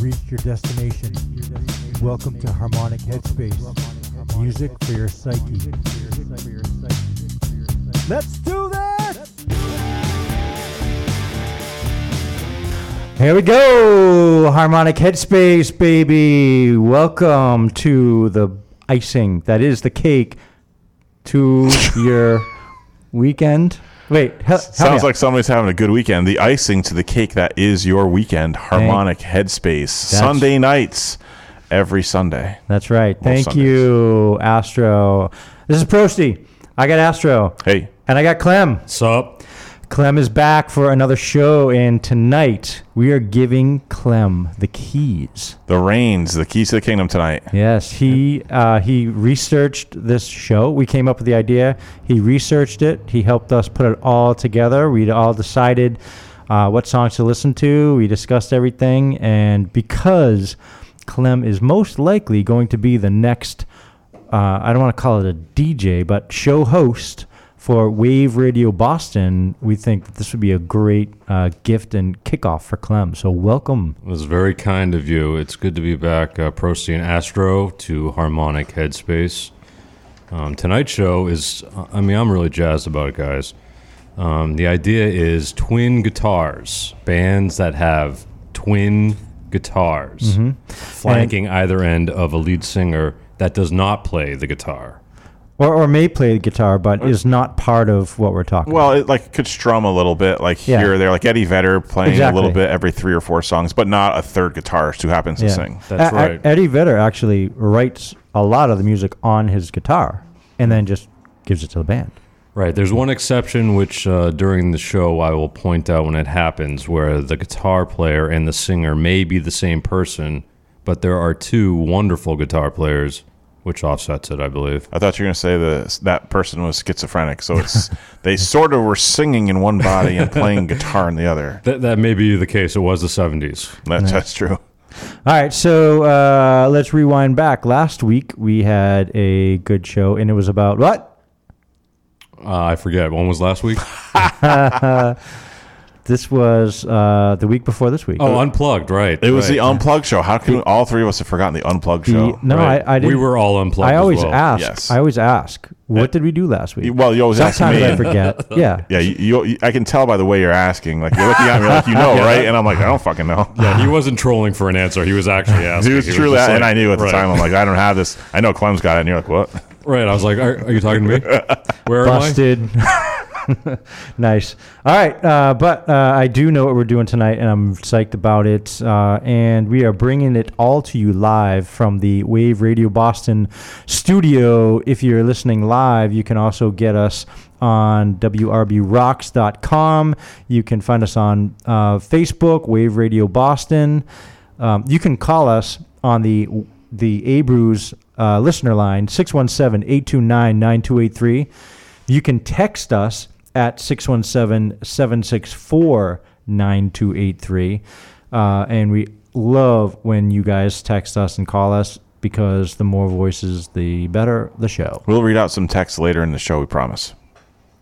reached your destination. Welcome to Harmonic Headspace. Music for your psyche. Let's do this! Here we go! Harmonic Headspace, baby! Welcome to the icing that is the cake to your weekend. Wait, he- help me Sounds out. like somebody's having a good weekend. The icing to the cake that is your weekend. Harmonic Headspace. Sunday nights. Every Sunday. That's right. Thank Sundays. you, Astro. This is Prosty. I got Astro. Hey, And I got Klem. Sup? Klem is back for another show, and tonight we are giving Klem the keys. the reins, the keys to the kingdom tonight. Yes, he uh, he researched this show. We came up with the idea. He researched it. He helped us put it all together. We all decided uh, what songs to listen to. We discussed everything, and because Klem is most likely going to be the next, uh, I don't want to call it a DJ, but show host for Wave Radio Boston, we think that this would be a great uh, gift and kickoff for Klem. So welcome. It was very kind of you. It's good to be back, uh, Prosty Astro, to Harmonic Headspace. Um, tonight's show is, I mean, I'm really jazzed about it, guys. Um, the idea is twin guitars, bands that have twin guitars flanking either end of a lead singer that does not play the guitar. Or, or may play the guitar, but is not part of what we're talking Well, it like could strum a little bit, like Yeah. here or there, like Eddie Vedder playing a little bit every three or four songs, but not a third guitarist who happens to sing. That's E- right. Eddie Vedder actually writes a lot of the music on his guitar and then just gives it to the band. Right. There's one exception which uh, during the show I will point out when it happens, where the guitar player and the singer may be the same person, but there are two wonderful guitar players, which offsets it, I believe. I thought you were going to say that that person was schizophrenic, so it's they sort of were singing in one body and playing guitar in the other. That that may be the case. It was the 70s. That's, that's true. All right, so uh, let's rewind back. Last week we had a good show, and it was about what? Uh, I forget. When was last week? This was uh, the week before this week. Oh, unplugged. Right. It was right. the unplugged show. How can all three of us have forgotten the unplugged The- show? no, Right. I, I didn't. We were all unplugged. I as always well. ask. Yes. I always ask. What did we do last week? Well, you always ask Sometimes me. I forget. yeah. Yeah, you, you, I can tell by the way you're asking. Like you're looking at me like you know, right? And I'm like, I don't fucking know. Yeah, he wasn't trolling for an answer. He was actually asking. He was truly, just and like- I knew at the right. time. I'm like, I don't have this. I know Klem's got it, and you're like, what? Right. I was like, are, are you talking to me? Where am I? Busted. nice. All right, uh, but uh, I do know what we're doing tonight, and I'm psyched about it. Uh, and we are bringing it all to you live from the Wave Radio Boston studio. If you're listening live, you can also get us on WRBRocks.com. You can find us on uh, Facebook, Wave Radio Boston. Um, you can call us on the the Abrews uh, listener line 617-829-9283. You can text us at 617-764-9283. Uh, and we love when you guys text us and call us because the more voices, the better the show. We'll read out some texts later in the show. We promise.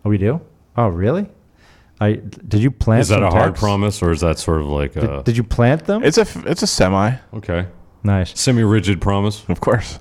Oh, we do? Oh, really? I did you plant? Is that some a hard promise, or is that sort of like a Did, did you plant them? It's a it's a semi, okay nice. semi-rigid promise? of course.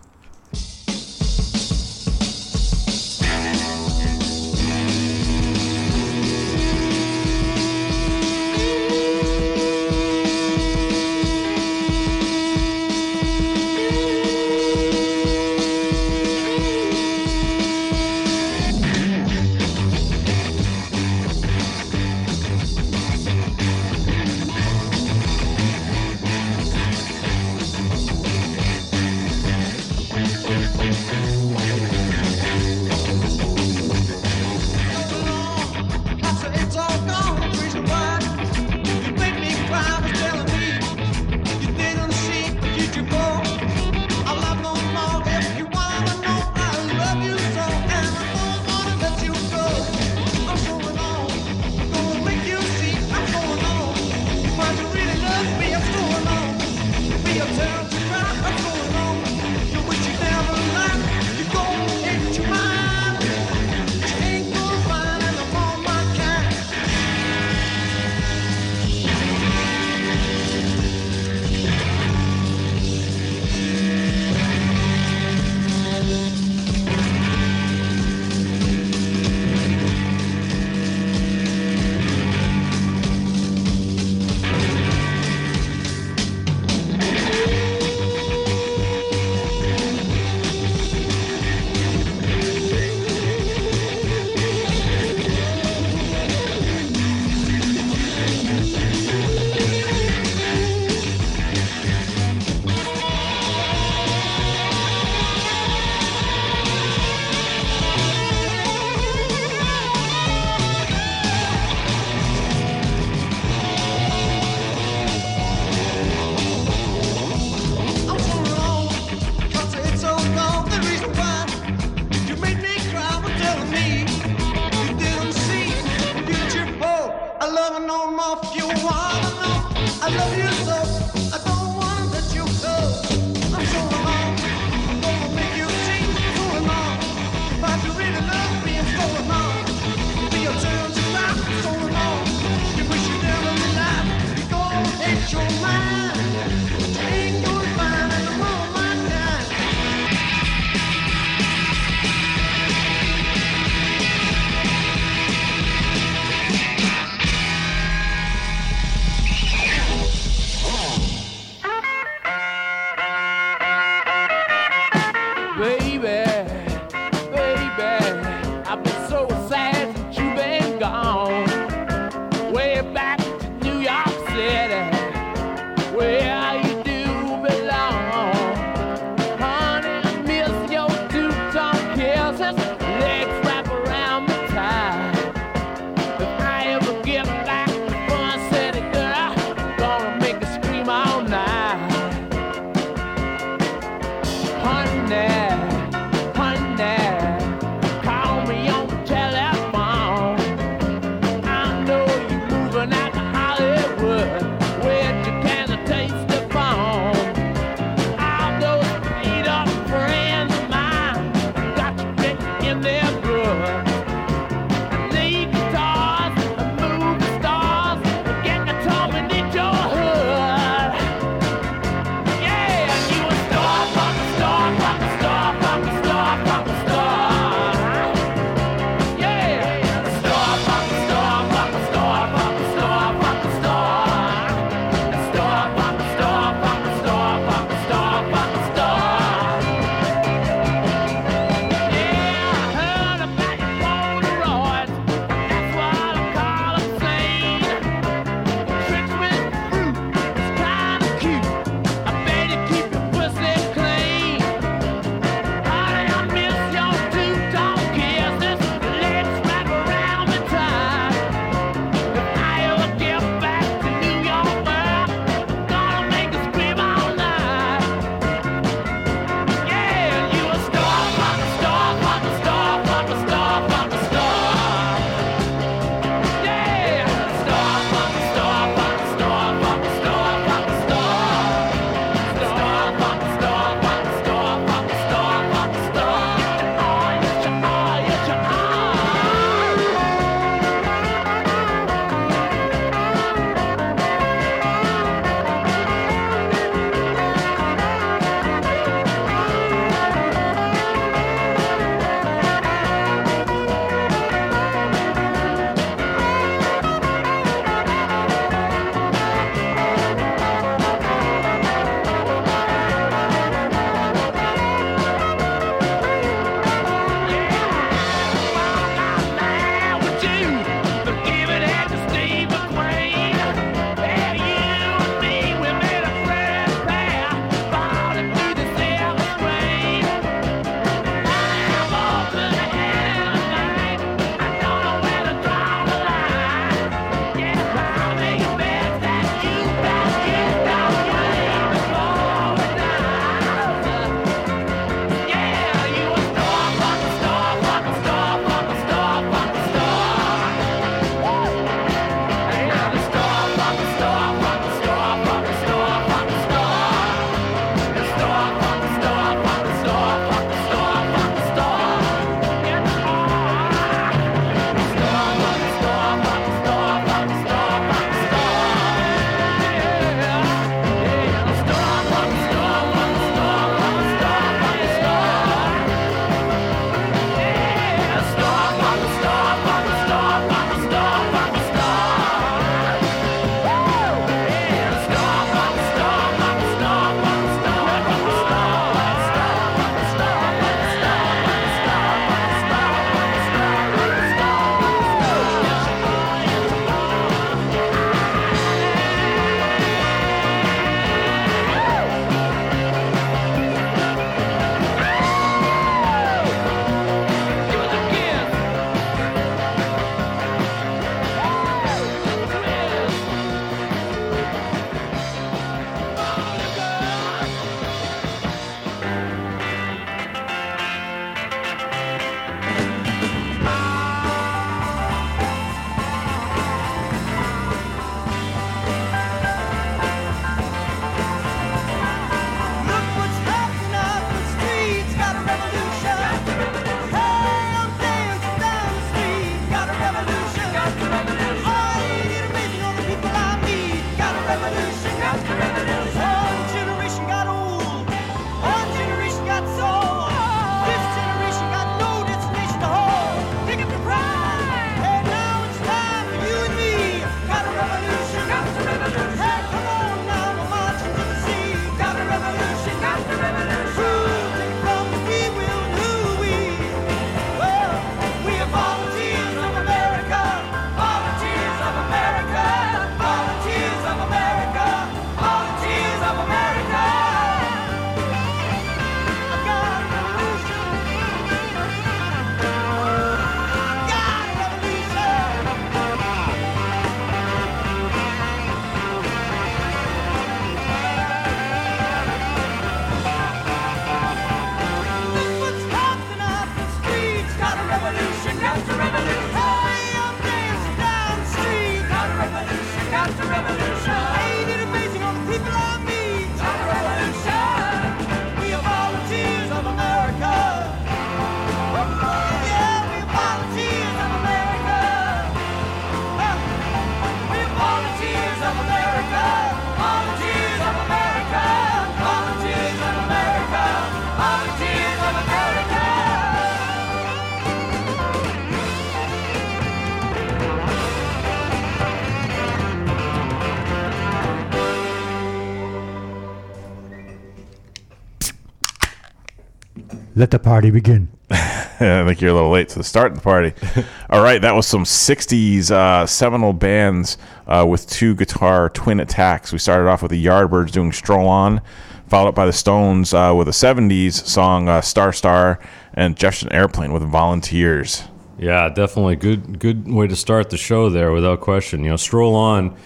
Let the party begin. I think you're a little late to the start of the party. All right, that was some 60s uh, seminal bands uh, with two guitar twin attacks. We started off with the Yardbirds doing Stroll On, followed up by the Stones uh, with a 70s song, uh, Star Star, and Jefferson Airplane with Volunteers. Yeah, definitely good good way to start the show there, without question. You know, stroll on.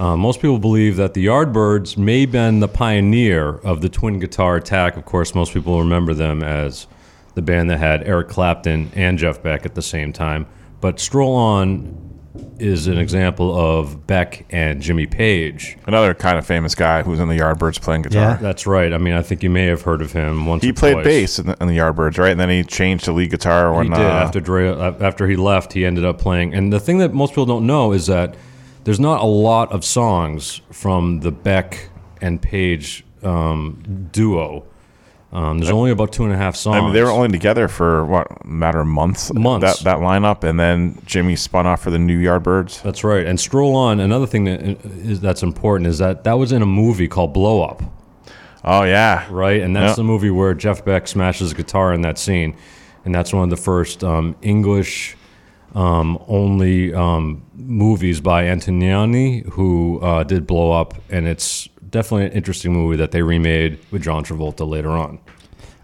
Uh, most people believe that the Yardbirds may have been the pioneer of the twin guitar attack. Of course, most people remember them as the band that had Eric Clapton and Jeff Beck at the same time. But Stroll On is an example of Beck and Jimmy Page. Another kind of famous guy who's in the Yardbirds playing guitar. Yeah. That's right. I mean, I think you may have heard of him once. He or played twice. bass in the, in the Yardbirds, right? And then he changed to lead guitar when He did uh, after Dre, uh, after he left. He ended up playing. And the thing that most people don't know is that there's not a lot of songs from the Beck and Page um, duo. Um, there's only about two and a half songs. I mean, they were only together for what a matter of months. Months. That that lineup, and then Jimmy spun off for the new Yardbirds. That's right. And Stroll On. Another thing that is that's important is that that was in a movie called Blow Up. Oh yeah, right? And that's Yeah. the movie where Jeff Beck smashes a guitar in that scene, and that's one of the first um, English um, only um, movies by Antonioni, who uh, did blow up, and it's definitely an interesting movie that they remade with John Travolta later on.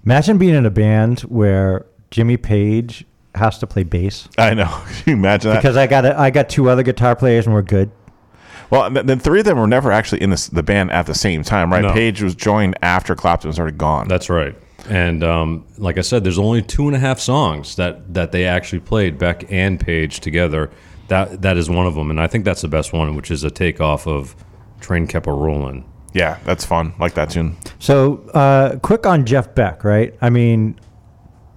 Imagine being in a band where Jimmy Page has to play bass. I know. Can you imagine that? Because I got a, I got two other guitar players and we're good. Well, and then three of them were never actually in this, the band at the same time, right? No. Page was joined after Clapton was already gone. That's right. And um, like I said, there's only two and a half songs that, that they actually played Beck and Page together. That that is one of them, and I think that's the best one, which is a takeoff of "Train Kept a Rollin'." yeah, that's fun. Like that tune. So, uh, quick on Jeff Beck, right? I mean,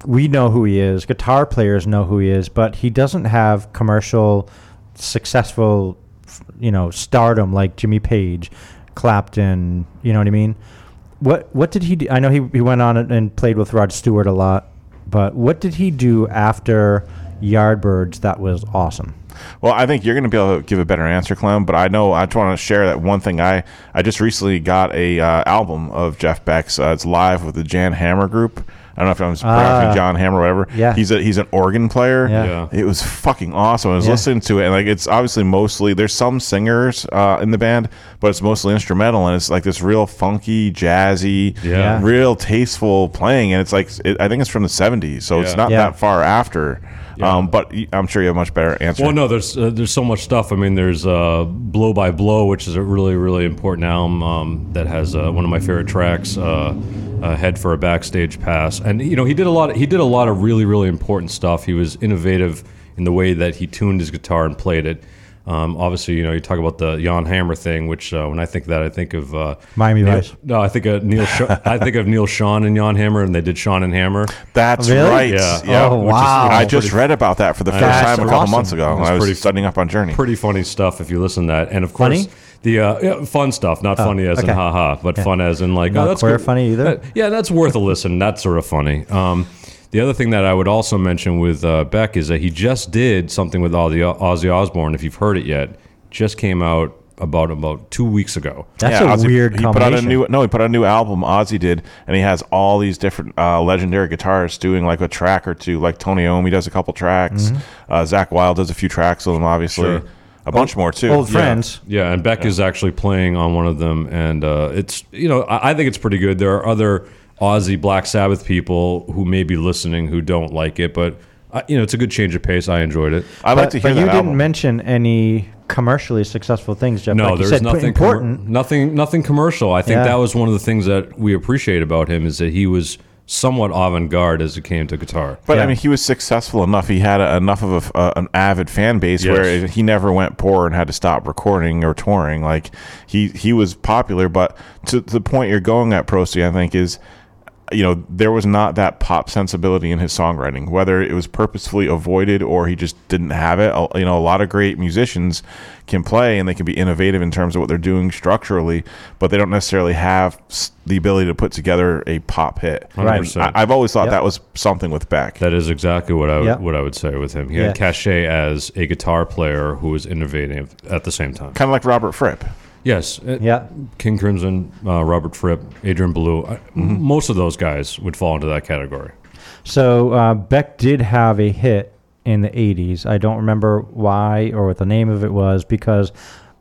we know who he is. Guitar players know who he is, but he doesn't have commercial, successful, you know, stardom like Jimmy Page, Clapton. You know what I mean? What What did he do? I know he he went on and played with Rod Stewart a lot, but what did he do after Yardbirds that was awesome? Well, I think you're going to be able to give a better answer, Klem. But I know I just want to share that one thing. I I just recently got a uh, album of Jeff Beck's. Uh, it's live with the Jan Hammer Group. I don't know if I'm pronouncing Ah. John Hammer or whatever. Yeah. he's a he's an organ player. Yeah. Yeah. It was fucking awesome. I was Yeah. listening to it, and like it's obviously mostly there's some singers uh, in the band, but it's mostly instrumental, and it's like this real funky, jazzy, Yeah. real tasteful playing, and it's like it, I think it's from the '70s, so it's not Yeah. that far after. Um, but I'm sure you have a much better answer. Well, no, there's uh, there's so much stuff. I mean, there's uh, "Blow by Blow," which is a really really important album um, that has uh, one of my favorite tracks, uh, uh, "Head for a Backstage Pass," and you know he did a lot. He did a lot of really really important stuff. He was innovative in the way that he tuned his guitar and played it. Um, obviously, you know, you talk about the Jan Hammer thing, which uh, when I think of that, I think of uh, Miami Neil- Vice. No, I think of Neil. Sh- I think of Neal Schon and Jan Hammer, and they did Schon and Hammer. That's Really? right. Yeah. Yeah. Oh, which is- wow. I just read about that for the first time a couple awesome. months ago. That's I was pretty- studying up on Journey. pretty funny stuff if you listen to that. And of course, Funny? the uh, yeah, fun stuff, not funny as in haha, but fun as in like Not oh, that's queer good. funny either? Uh, yeah, that's worth a listen. That's sort of funny. Um, the other thing that I would also mention with uh, Beck is that he just did something with all the Ozzy Osbourne. If you've heard it yet, just came out about about two weeks ago. That's Yeah, a Ozzy- weird He put combination. out a new no. He put out a new album. Ozzy did, and he has all these different uh, legendary guitarists doing like a track or two. Like Tony Iommi does a couple tracks. Uh, Zakk Wylde does a few tracks with him. Obviously, Sure. a bunch more too. Old friends. Yeah, and Beck is actually playing on one of them, and uh, it's you know I, I think it's pretty good. There are other Ozzy Black Sabbath people who may be listening who don't like it, but uh, you know it's a good change of pace. I enjoyed it. I like to hear but that you didn't mention any commercially successful things, Jeff. No, like you there's said, nothing important. commer- nothing nothing commercial. I think Yeah. that was one of the things that we appreciate about him is that he was somewhat avant-garde as it came to guitar. But Yeah. I mean, he was successful enough. He had a, enough of a, uh, an avid fan base Yes. where he never went poor and had to stop recording or touring. Like he he was popular, but to, to the point you're going at, Prosty, I think is. You know, there was not that pop sensibility in his songwriting, whether it was purposefully avoided or he just didn't have it. You know, a lot of great musicians can play and they can be innovative in terms of what they're doing structurally, but they don't necessarily have the ability to put together a pop hit. Right. 100%. I, I've always thought Yep. that was something with Beck. That is exactly what I would, Yeah. what I would say with him. He Yeah. had cachet as a guitar player who was innovative at the same time. kind of like Robert Fripp. Yes, uh, Yeah. King Crimson, uh, Robert Fripp, Adrian Belew. I- Mm-hmm. Most of those guys would fall into that category. So uh, Beck did have a hit in the 80s. I don't remember why or what the name of it was because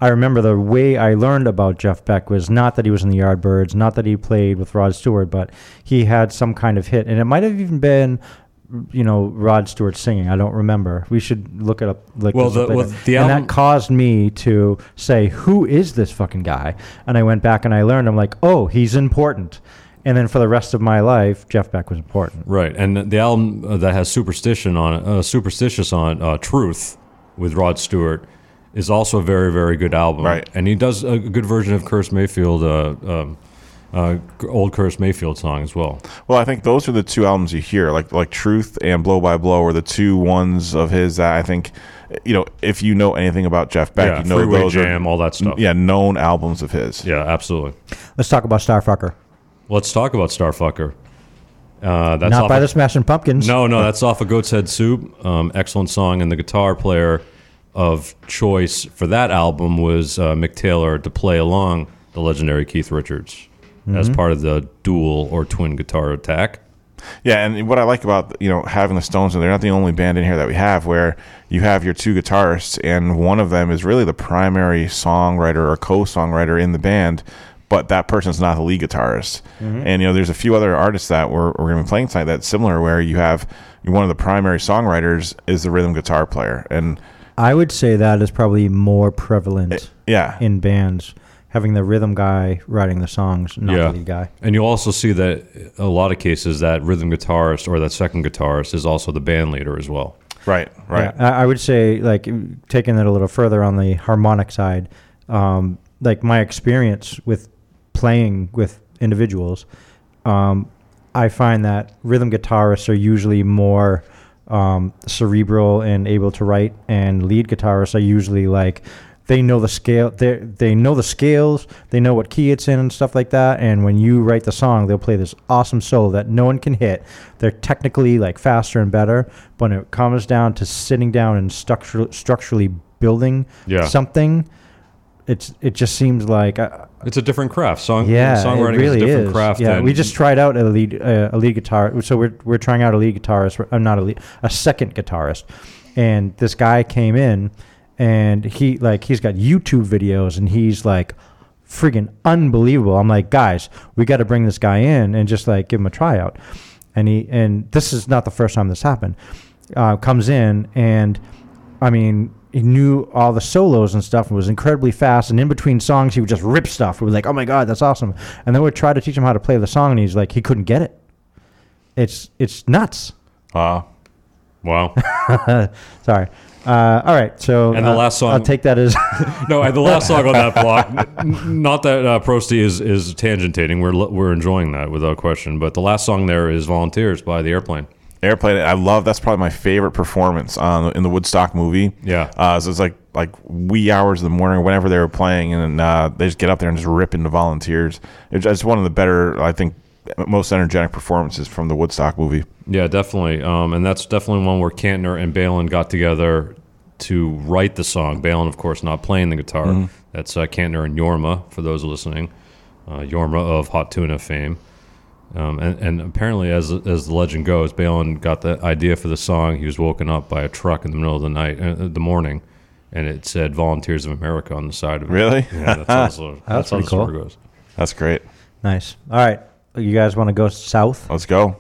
I remember the way I learned about Jeff Beck was not that he was in the Yardbirds, not that he played with Rod Stewart, but he had some kind of hit. And it might have even been. You know Rod Stewart singing. I don't remember. We should look it up. Look Well, the- well, later. the and that caused me to say, "Who is this fucking guy?" And I went back and I learned. I'm like, "Oh, he's important." And then for the rest of my life, Jeff Beck was important. Right, and the album uh, that has superstition on it, uh, superstitious on it, uh, "Truth" with Rod Stewart, is also a very, very good album. Right. and he does a good version of Curtis Mayfield, uh, um, uh, old Curtis Mayfield song as well. Well, I think those are the two albums you hear, like like Truth and Blow by Blow, are the two ones of his that I think, you know, if you know anything about Jeff Beck, yeah, you know Freeway those Jam, are all that stuff. yeah known albums of his. yeah, absolutely. Let's talk about Starfucker. Let's talk about Starfucker. Uh, that's Not off by of- the Smashing Pumpkins. No, no, that's off of Goat's Head Soup. Um, excellent song, and the guitar player of choice for that album was uh, Mick Taylor to play along the legendary Keith Richards as mm-hmm. part of the dual or twin guitar attack. Yeah, and what I like about you know having the Stones, and they're not the only band in here that we have where you have your two guitarists, and one of them is really the primary songwriter or co-songwriter in the band, but that person's not the lead guitarist. Mm-hmm. And you know, there's a few other artists that we're, we're going to be playing tonight that's similar, where you have one of the primary songwriters is the rhythm guitar player, and I would say that is probably more prevalent yeah, in bands, having the rhythm guy writing the songs, not yeah, the lead guy. and you'll also see that a lot of cases that rhythm guitarist or that second guitarist is also the band leader as well. right, right. Yeah, I I would say, like, taking it a little further on the harmonic side, um, like my experience with playing with individuals, um, I find that rhythm guitarists are usually more um, cerebral and able to write, and lead guitarists are usually like they know the scale. They they know the scales. They know what key it's in and stuff like that. And when you write the song, they'll play this awesome solo that no one can hit. They're technically like faster and better, but when it comes down to sitting down and structure, structurally building Yeah. something, it's it just seems like. Uh, It's a different craft. Song yeah, songwriting it really is a different is. craft. Yeah, we just tried out a lead uh, a lead guitar. So we're we're trying out a lead guitarist. I'm not a lead, a second guitarist, and this guy came in, and he like he's got YouTube videos, and he's like freaking unbelievable. I'm like, guys, we got to bring this guy in and just like give him a tryout. And he and this is not the first time this happened. Uh, comes in and I mean, he knew all the solos and stuff and was incredibly fast. And in between songs, he would just rip stuff. We were like, oh my God, that's awesome. And then we'd try to teach him how to play the song, and he's like, he couldn't get it. It's it's nuts. Wow. wow. Sorry. Uh, all right. So And the uh, last song- I'll take that as No, and the last song on that block. n- Not that uh, Prosty is is tangentating. We're we're enjoying that without question. But the last song there is "Volunteers" by the Airplane. Airplane. I love. That's probably my favorite performance on in the Woodstock movie. Yeah. Uh, so it's like like wee hours of the morning, whenever they were playing, and uh, they just get up there and just rip into volunteers. It's just one of the better, I think, most energetic performances from the Woodstock movie. Yeah, definitely. Um, and that's definitely one where Kantner and Balin got together to write the song. Balin, of course, not playing the guitar. That's uh, Kantner and Jorma, for those listening. Uh, Jorma of Hot Tuna fame. Um, and, and apparently, as as the legend goes, Balin got the idea for the song. He was woken up by a truck in the middle of the night, uh, the morning, and it said "Volunteers of America" on the side of it. Really? Yeah, that's, also, that's, how pretty the cool. story goes. That's great. nice. All right. You guys want to go south? Let's go.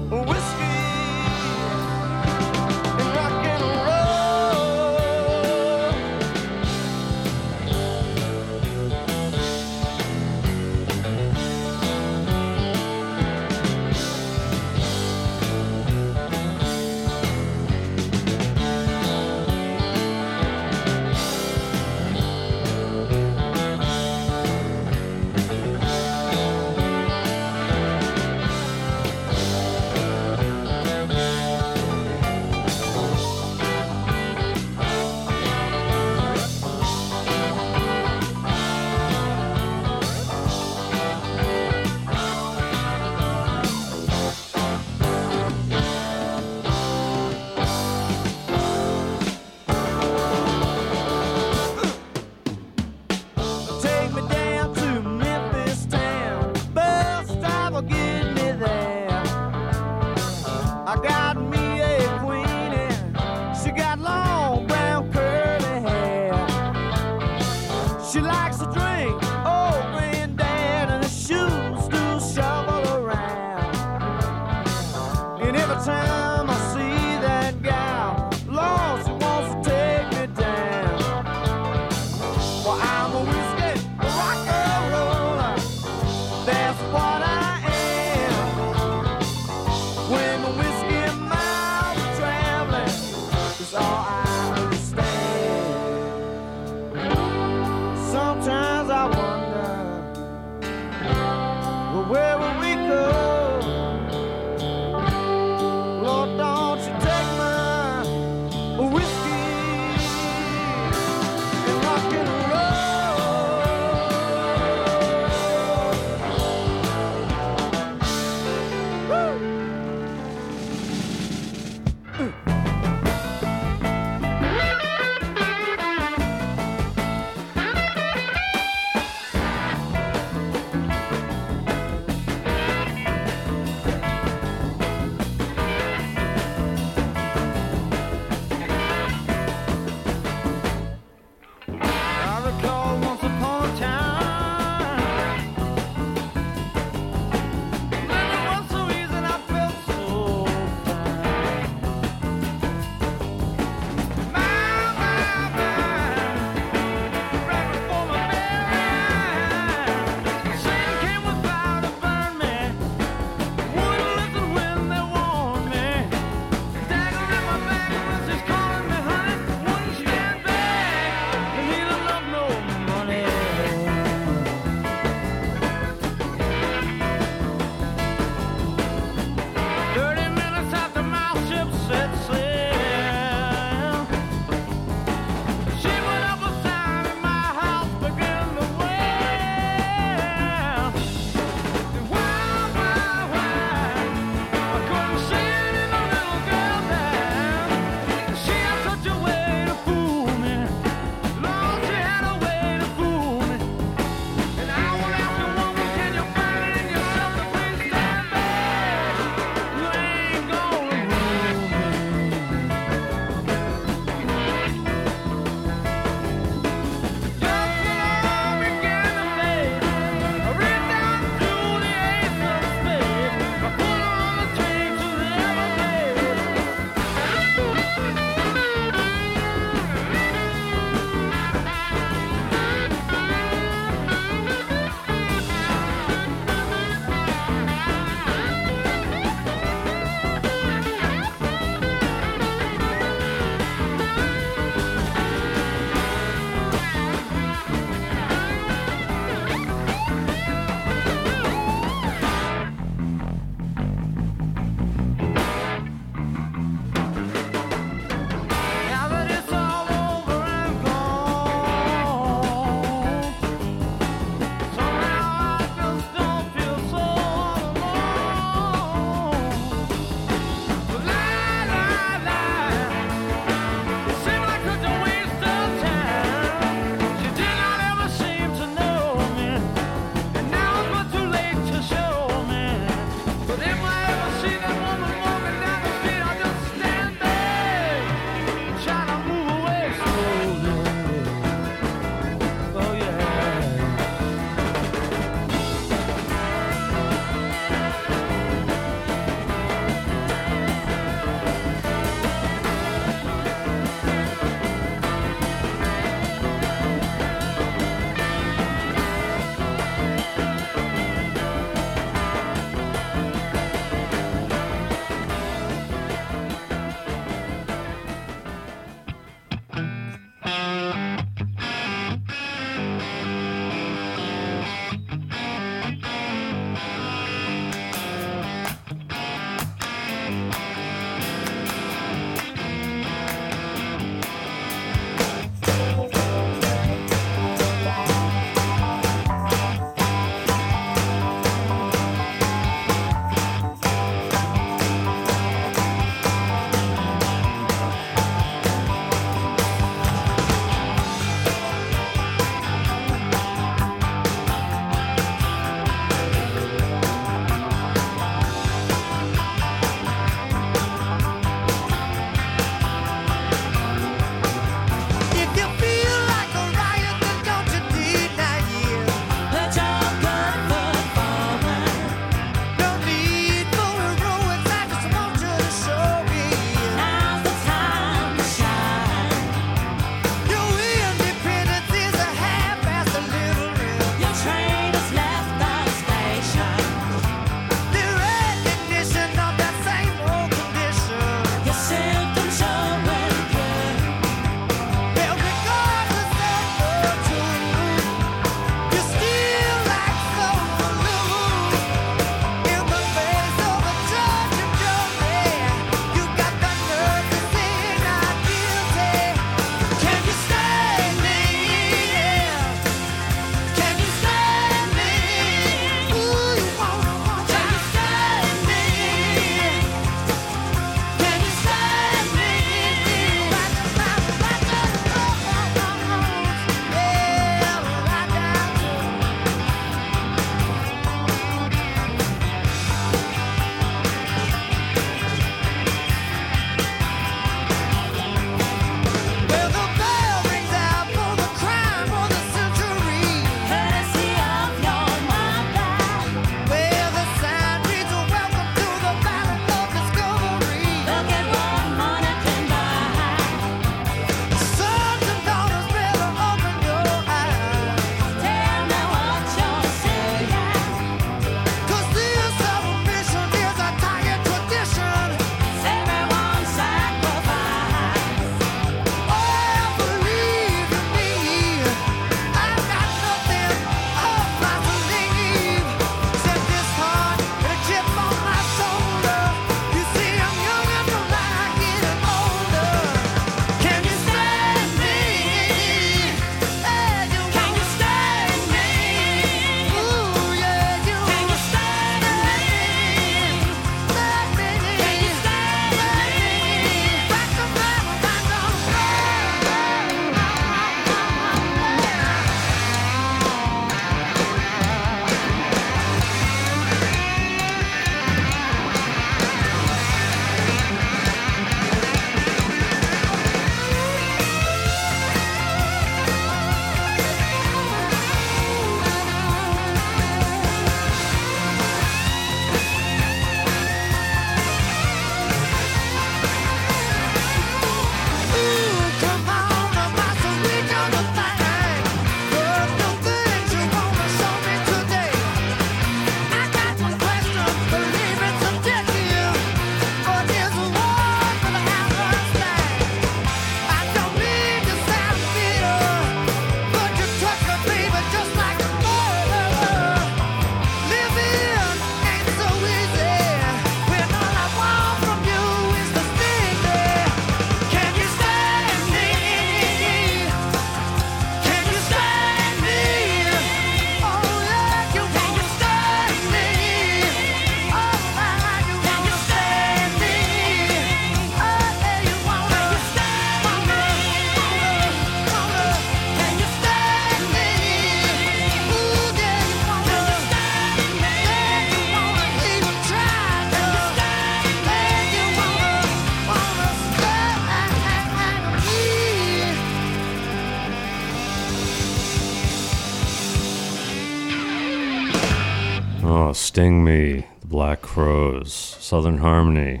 Southern Harmony.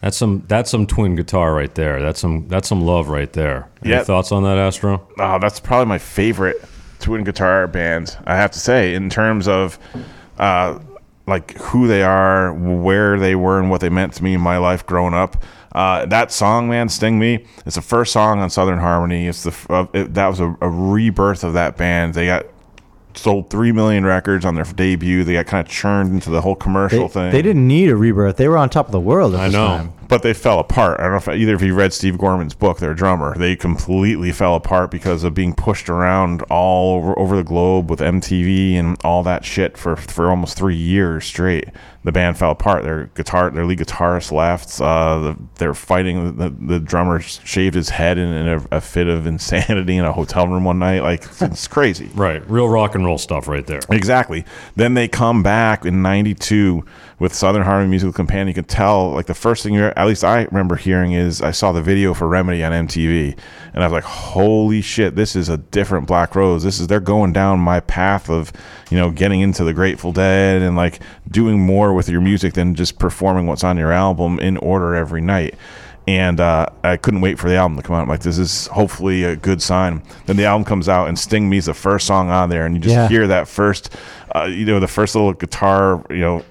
That's some that's some twin guitar right there. That's some that's some love right there. Any Yeah. thoughts on that, Astro? Oh, that's probably my favorite twin guitar band. I have to say, in terms of uh, like who they are, where they were, and what they meant to me in my life growing up. Uh, that song, man, "Sting Me," it's the first song on Southern Harmony. It's the f- uh, it, that was a, a rebirth of that band. They got sold three million records on their debut. They got kind of churned into the whole commercial They, thing. they didn't need a rebirth. They were on top of the world at I this know. time. But they fell apart. I don't know if either of you read Steve Gorman's book, their drummer. They completely fell apart because of being pushed around all over, over the globe with MTV and all that shit for for almost three years straight. The band fell apart. Their guitar, their lead guitarist left. Uh, the, they're fighting. The, the drummer shaved his head in, in a, a fit of insanity in a hotel room one night. Like it's crazy. Right, real rock and roll stuff right there. Exactly. Then they come back in '92 with Southern Harmony Musical Companion. You can tell, like the first thing you, at least I remember hearing, is I saw the video for Remedy on MTV, and I was like, "Holy shit! This is a different Black Crowes. This is they're going down my path of, you know, getting into the Grateful Dead and like doing more with your music than just performing what's on your album in order every night." and uh, I couldn't wait for the album to come out. I'm like, this is hopefully a good sign. Then the album comes out, and "Sting Me's the first song on there, and you just Yeah. hear that first, uh, you know, the first little guitar, you know,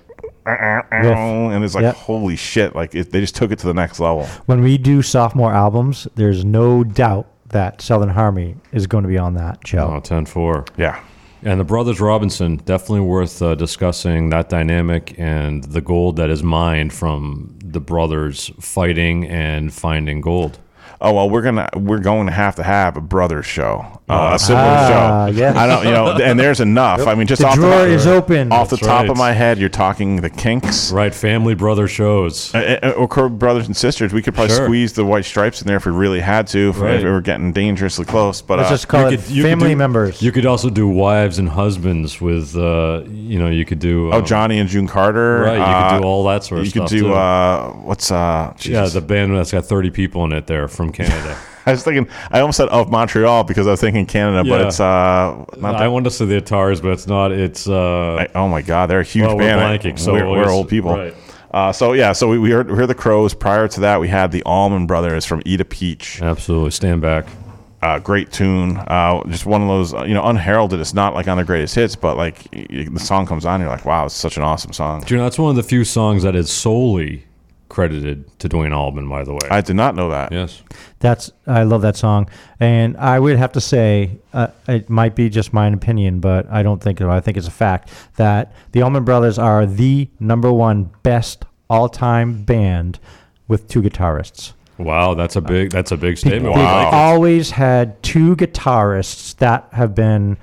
and it's like, Yep. holy shit! Like it, they just took it to the next level. When we do sophomore albums, there's no doubt that Southern Harmony is going to be on that show. Oh, 10-4. Yeah, And the Brothers Robinson, definitely worth uh, discussing that dynamic and the gold that is mined from the brothers fighting and finding gold. Oh well, we're gonna we're going to have to have a brothers show, uh, a similar Ah, show. yes. I don't, you know, and there's enough. I mean, just The off drawer the, is open. Off the top right. of my head, you're talking the Kinks. Right, family brother shows. Uh, uh, or brothers and sisters, we could probably Sure. squeeze the white stripes in there if we really had to, if, Right. we were getting dangerously close. But Let's uh, just call it you could family do- members. You could also do wives and husbands with, uh, you know, you could do. oh, um, Johnny and June Carter. Right, you uh, could do all that sort of stuff. You could do too. uh, what's uh? yeah, the band that's got 30 people in it there from Canada. I was thinking. I almost said of Montreal because I was thinking Canada, but it's uh not. I that, want to say the Atars, but it's not. It's. Uh, I- oh my God, they're a huge Well, we're band. blanking, so we're, we're old people. right. Uh, so yeah, so we, we heard, we heard the Crowes. Prior to that, we had the Allman Brothers from Eat a Peach. absolutely. Stand back. uh, great tune. Uh, just one of those, uh, you know, unheralded. It's not like on their greatest hits, but like the song comes on, you're like, wow, it's such an awesome song. Do you know, that's one of the few songs that is solely credited to Duane Allman, by the way. I did not know that. yes. That's I love that song, and I would have to say uh, it might be just my opinion, but I don't think. I think it's a fact that the Allman Brothers are the number one best all-time band with two guitarists. Wow, that's a big. That's a big They- statement. They've I always had two guitarists that have been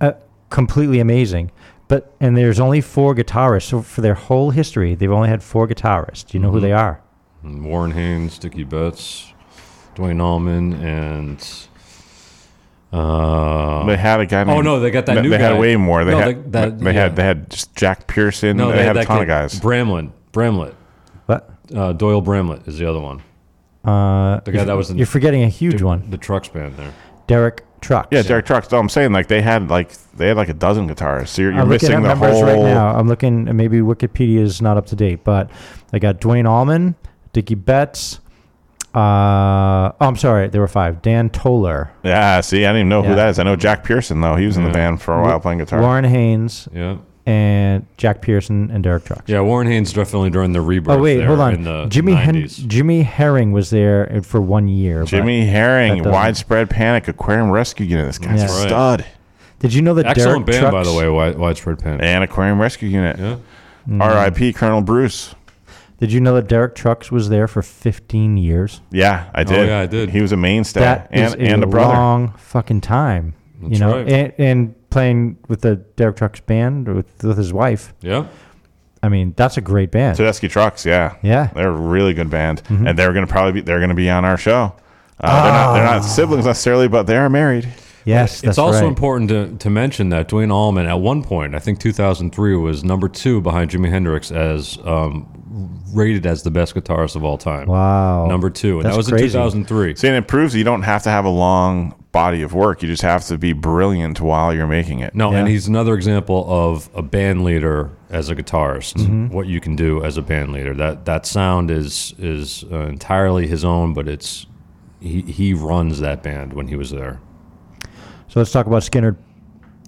uh, completely amazing. But and there's only four guitarists. So for their whole history, they've only had four guitarists. Do you know who they are? Warren Haynes, Dickey Betts, Duane Allman, and. Uh, They had a guy. Oh, no, they got that they, new they had way more. They No, had. they- that- they yeah. had. They had just Jack Pearson. no, they, had a that ton of guys. Bramlett. Bramlett. What? Uh, Doyle Bramlett is the other one. Uh, The guy you're- that was in- You're forgetting a huge the, one. The Trucks band there. Derek Trucks. Yeah, Derek Trucks. No, I'm saying like they had like they had like a dozen guitarists. So you're, you're I'm looking missing at the numbers whole. right now. I'm looking. Maybe Wikipedia is not up to date, but I got Duane Allman, Dickey Betts. Uh, oh, I'm sorry. There were five. Dan Toler, Yeah, see, I didn't even know Yeah. who that is. I know Jack Pearson though. He was in the band for a while playing guitar. Warren Haynes, Yeah. And Jack Pearson and Derek Trucks. Yeah, Warren Haynes definitely during the rebirth. Oh wait, there hold on. In the Jimmy Hen- Jimmy Herring was there for one year. Jimmy Herring, widespread panic, aquarium rescue unit. This guy's Yeah. a Right. stud. Did you know that Excellent Derek band, Trucks, by the way. Wide, widespread panic. And aquarium rescue unit. Yeah. Mm-hmm. R.I.P. Colonel Bruce. Did you know that Derek Trucks was there for 15 years? Yeah, I did. yeah, I did. He was a mainstay That is and, and a brother. long fucking time. you know, right. and, and playing with the Derek Trucks band with, with his wife. Yeah. I mean, that's a great band. Tedeschi Trucks, yeah. Yeah. They're a really good band. Mm-hmm. And they're gonna probably be they're gonna be on our show. Uh, they're not they're not siblings necessarily, but they are married. yes, that's it's also right. important to, to mention that Duane Allman, at one point, I think 2003, was number two behind Jimi Hendrix as um, rated as the best guitarist of all time. Wow. Number two. And That's that was crazy. in 2003. See, and it proves you don't have to have a long body of work. You just have to be brilliant while you're making it. No, Yeah. and he's another example of a band leader as a guitarist. Mm-hmm. What you can do as a band leader. That that sound is is uh, entirely his own, but it's he he runs that band when he was there. So let's talk about Skynyrd.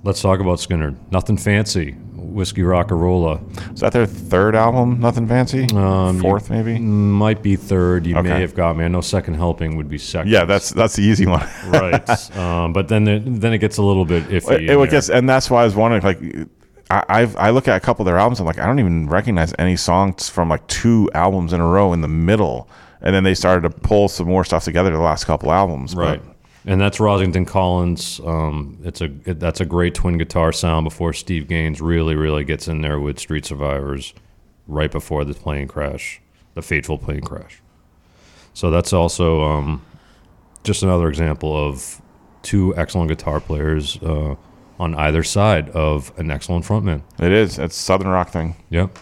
Let's talk about Skynyrd. Nothing fancy. Whiskey Rock-a-Roller Is that their third album? Nothing fancy. Um, you- Fourth, maybe. might be third. You Okay. may have got me. I know Second Helping would be second. Yeah, that's that's the easy one. right. um, but then it, then it gets a little bit iffy. it, it guess, and that's why I was wondering. Like, I I've, I look at a couple of their albums. I'm like, I don't even recognize any songs from like two albums in a row in the middle. And then they started to pull some more stuff together the last couple albums. but- Right. And that's Rossington Collins. Um, it's a it, that's a great twin guitar sound before Steve Gaines really really gets in there with Street Survivors, right before the plane crash, the fateful plane crash. So that's also um, just another example of two excellent guitar players uh, on either side of an excellent frontman. It is. It's southern rock thing. Yep.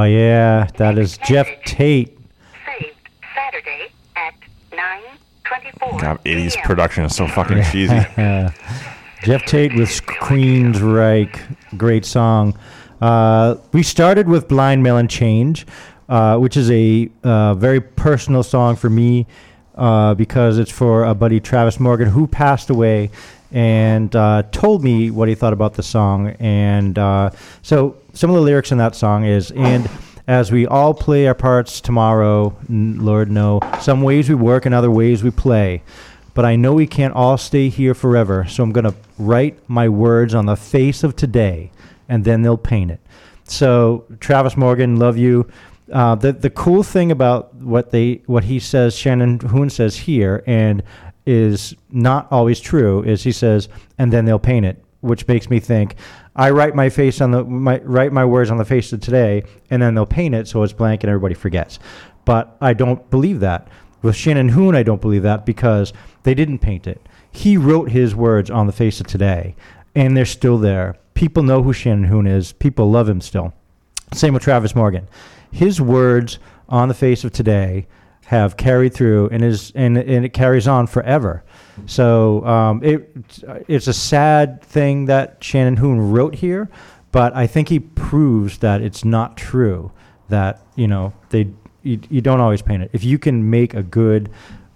Oh, yeah, that is Geoff Tate. Saturday at God, 80s production is so fucking cheesy. Geoff Tate with Queensryche, great song. Uh, we started with Blind Melon Change, uh, which is a uh, very personal song for me uh, because it's for a buddy, Travis Morgan, who passed away and uh, told me what he thought about the song. And uh, so some of the lyrics in that song is and. As we all play our parts tomorrow, n- Lord know, some ways we work and other ways we play. But I know we can't all stay here forever, so I'm going to write my words on the face of today, and then they'll paint it. So, Travis Morgan, love you. Uh, the the cool thing about what they what he says, Shannon Hoon says here, and is not always true is he says, and then they'll paint it, which makes me think I write my face on the my, write my words on the face of today, and then they'll paint it so it's blank and everybody forgets. But I don't believe that. With Shannon Hoon, I don't believe that because they didn't paint it. He wrote his words on the face of today, and they're still there. People know who Shannon Hoon is. People love him still. Same with Travis Morgan. His words on the face of today have carried through and is and, and it carries on forever. So um, it it's a sad thing that Shannon Hoon wrote here, but I think he proves that it's not true. That you know they you, you don't always paint it. If you can make a good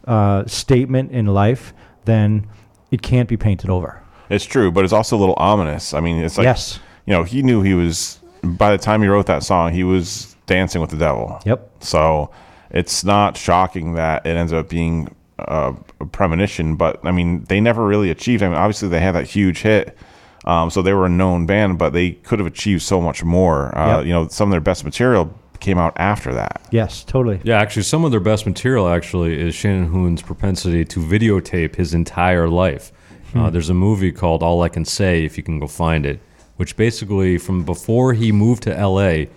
uh, statement in life, then it can't be painted over. It's true, but it's also a little ominous. I mean, it's like Yes. you know, he knew he was by the time he wrote that song, he was dancing with the devil. Yep. So it's not shocking that it ends up being uh, a premonition, but I mean, they never really achieved. I mean, obviously they had that huge hit, um, so they were a known band, but they could have achieved so much more. Uh, Yep. You know, some of their best material came out after that. Yes, totally. Yeah, actually, some of their best material actually is Shannon Hoon's propensity to videotape his entire life. Uh, there's a movie called All I Can Say, if you can go find it, which basically, from before he moved to L.A.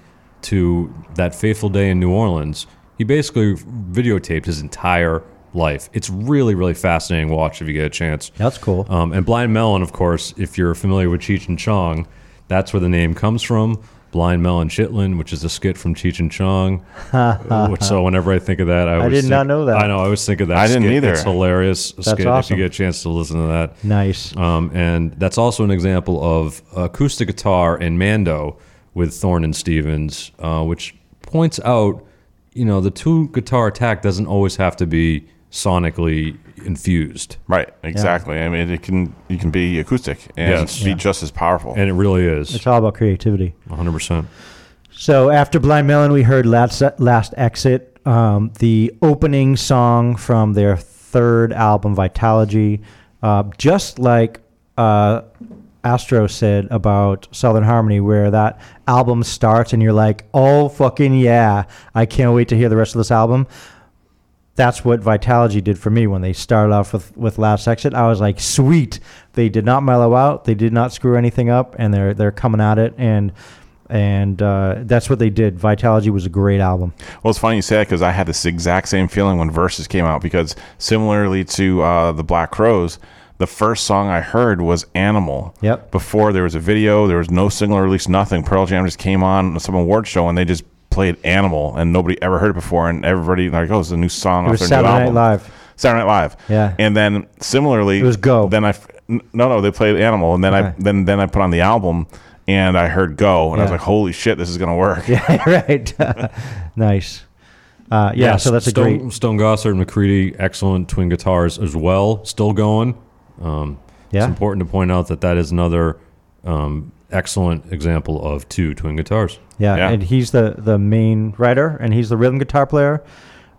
to that fateful day in New Orleans, he basically videotaped his entire life. It's really, really fascinating watch if you get a chance. That's cool. Um, and Blind Melon, of course, if you're familiar with Cheech and Chong, that's where the name comes from. Blind Melon Chitlin, which is a skit from Cheech and Chong. So whenever I think of that, I, always did think- not know that. I know. I always think of that. I didn't either. It's hilarious. skit awesome. If you get a chance to listen to that. nice. Um, and that's also an example of acoustic guitar and Mando with Thorn and Stevens, uh, which points out, you know, the two guitar attack doesn't always have to be sonically infused. Right, exactly. I mean, it can you can be acoustic and Yes. be Yeah. just as powerful. And it really is. It's all about creativity. 100%. So after Blind Melon, we heard Last, Last Exit, um, the opening song from their third album, Vitalogy. Uh, just like uh, Astro said about Southern Harmony, where that album starts and you're like, oh, fucking yeah, I can't wait to hear the rest of this album. That's what Vitalogy did for me when they started off with, with Last Exit. I was like, sweet. They did not mellow out. They did not screw anything up, and they're they're coming at it. And and uh, that's what they did. Vitalogy was a great album. Well, it's funny you say that because I had this exact same feeling when Versus came out. Because similarly to uh, the Black Crowes, the first song I heard was Animal. Yep. Before there was a video, there was no single release, nothing. Pearl Jam just came on some award show and they just played Animal, and nobody ever heard it before. And everybody like, oh, it's a new song It off was their Saturday new Night album. Live. Saturday Night Live. Yeah. And then similarly, It was Go. Then I no no they played Animal, and then I then then I put on the album. And I heard Go, and I was like, "Holy shit, this is gonna work!" Yeah, right. nice. Uh, yeah, so that's a Stone, great. Stone Gossard and McCready, excellent twin guitars as well, still going. Um, Yeah. It's important to point out that that is another um, excellent example of two twin guitars. Yeah, Yeah. and he's the the main writer, and he's the rhythm guitar player.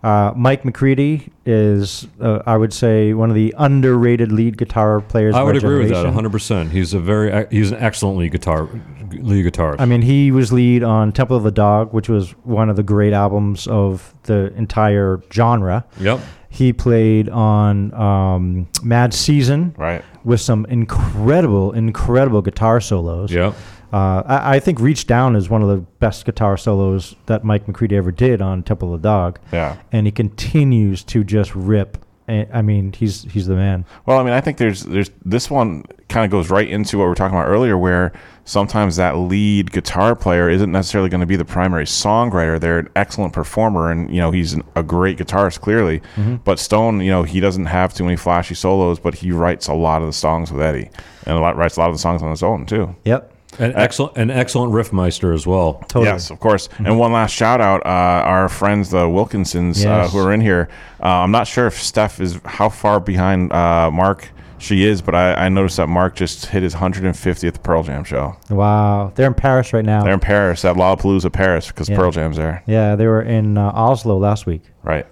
Uh, Mike McCready is, uh, I would say, one of the underrated lead guitar players. I would our agree with that generation. 100. percent He's a very he's an excellent lead guitar lead guitarist. I mean, he was lead on Temple of the Dog, which was one of the great albums of the entire genre. yep. He played on um, Mad Season Right. with some incredible, incredible guitar solos. Yep. Uh, I, I think Reach Down is one of the best guitar solos that Mike McCready ever did on Temple of the Dog. Yeah. And he continues to just rip. I I mean, he's he's the man. Well, I mean, I think there's there's this one kind of goes right into what we were talking about earlier, where sometimes that lead guitar player isn't necessarily going to be the primary songwriter. They're an excellent performer, and you know he's an, a great guitarist clearly. Mm-hmm. But Stone, you know, he doesn't have too many flashy solos, but he writes a lot of the songs with Eddie, and a lot writes a lot of the songs on his own too. Yep. An excellent an excellent riffmeister as well. Totally. Yes, of course. And one last shout out, uh, our friends, the Wilkinsons, uh, who are in here. Uh, I'm not sure if Steph is how far behind uh, Mark she is, but I, I noticed that Mark just hit his 150th Pearl Jam show. Wow. They're in Paris right now. They're in Paris at Lollapalooza, Paris, because Yeah. Pearl Jam's there. yeah, they were in uh, Oslo last week. Right.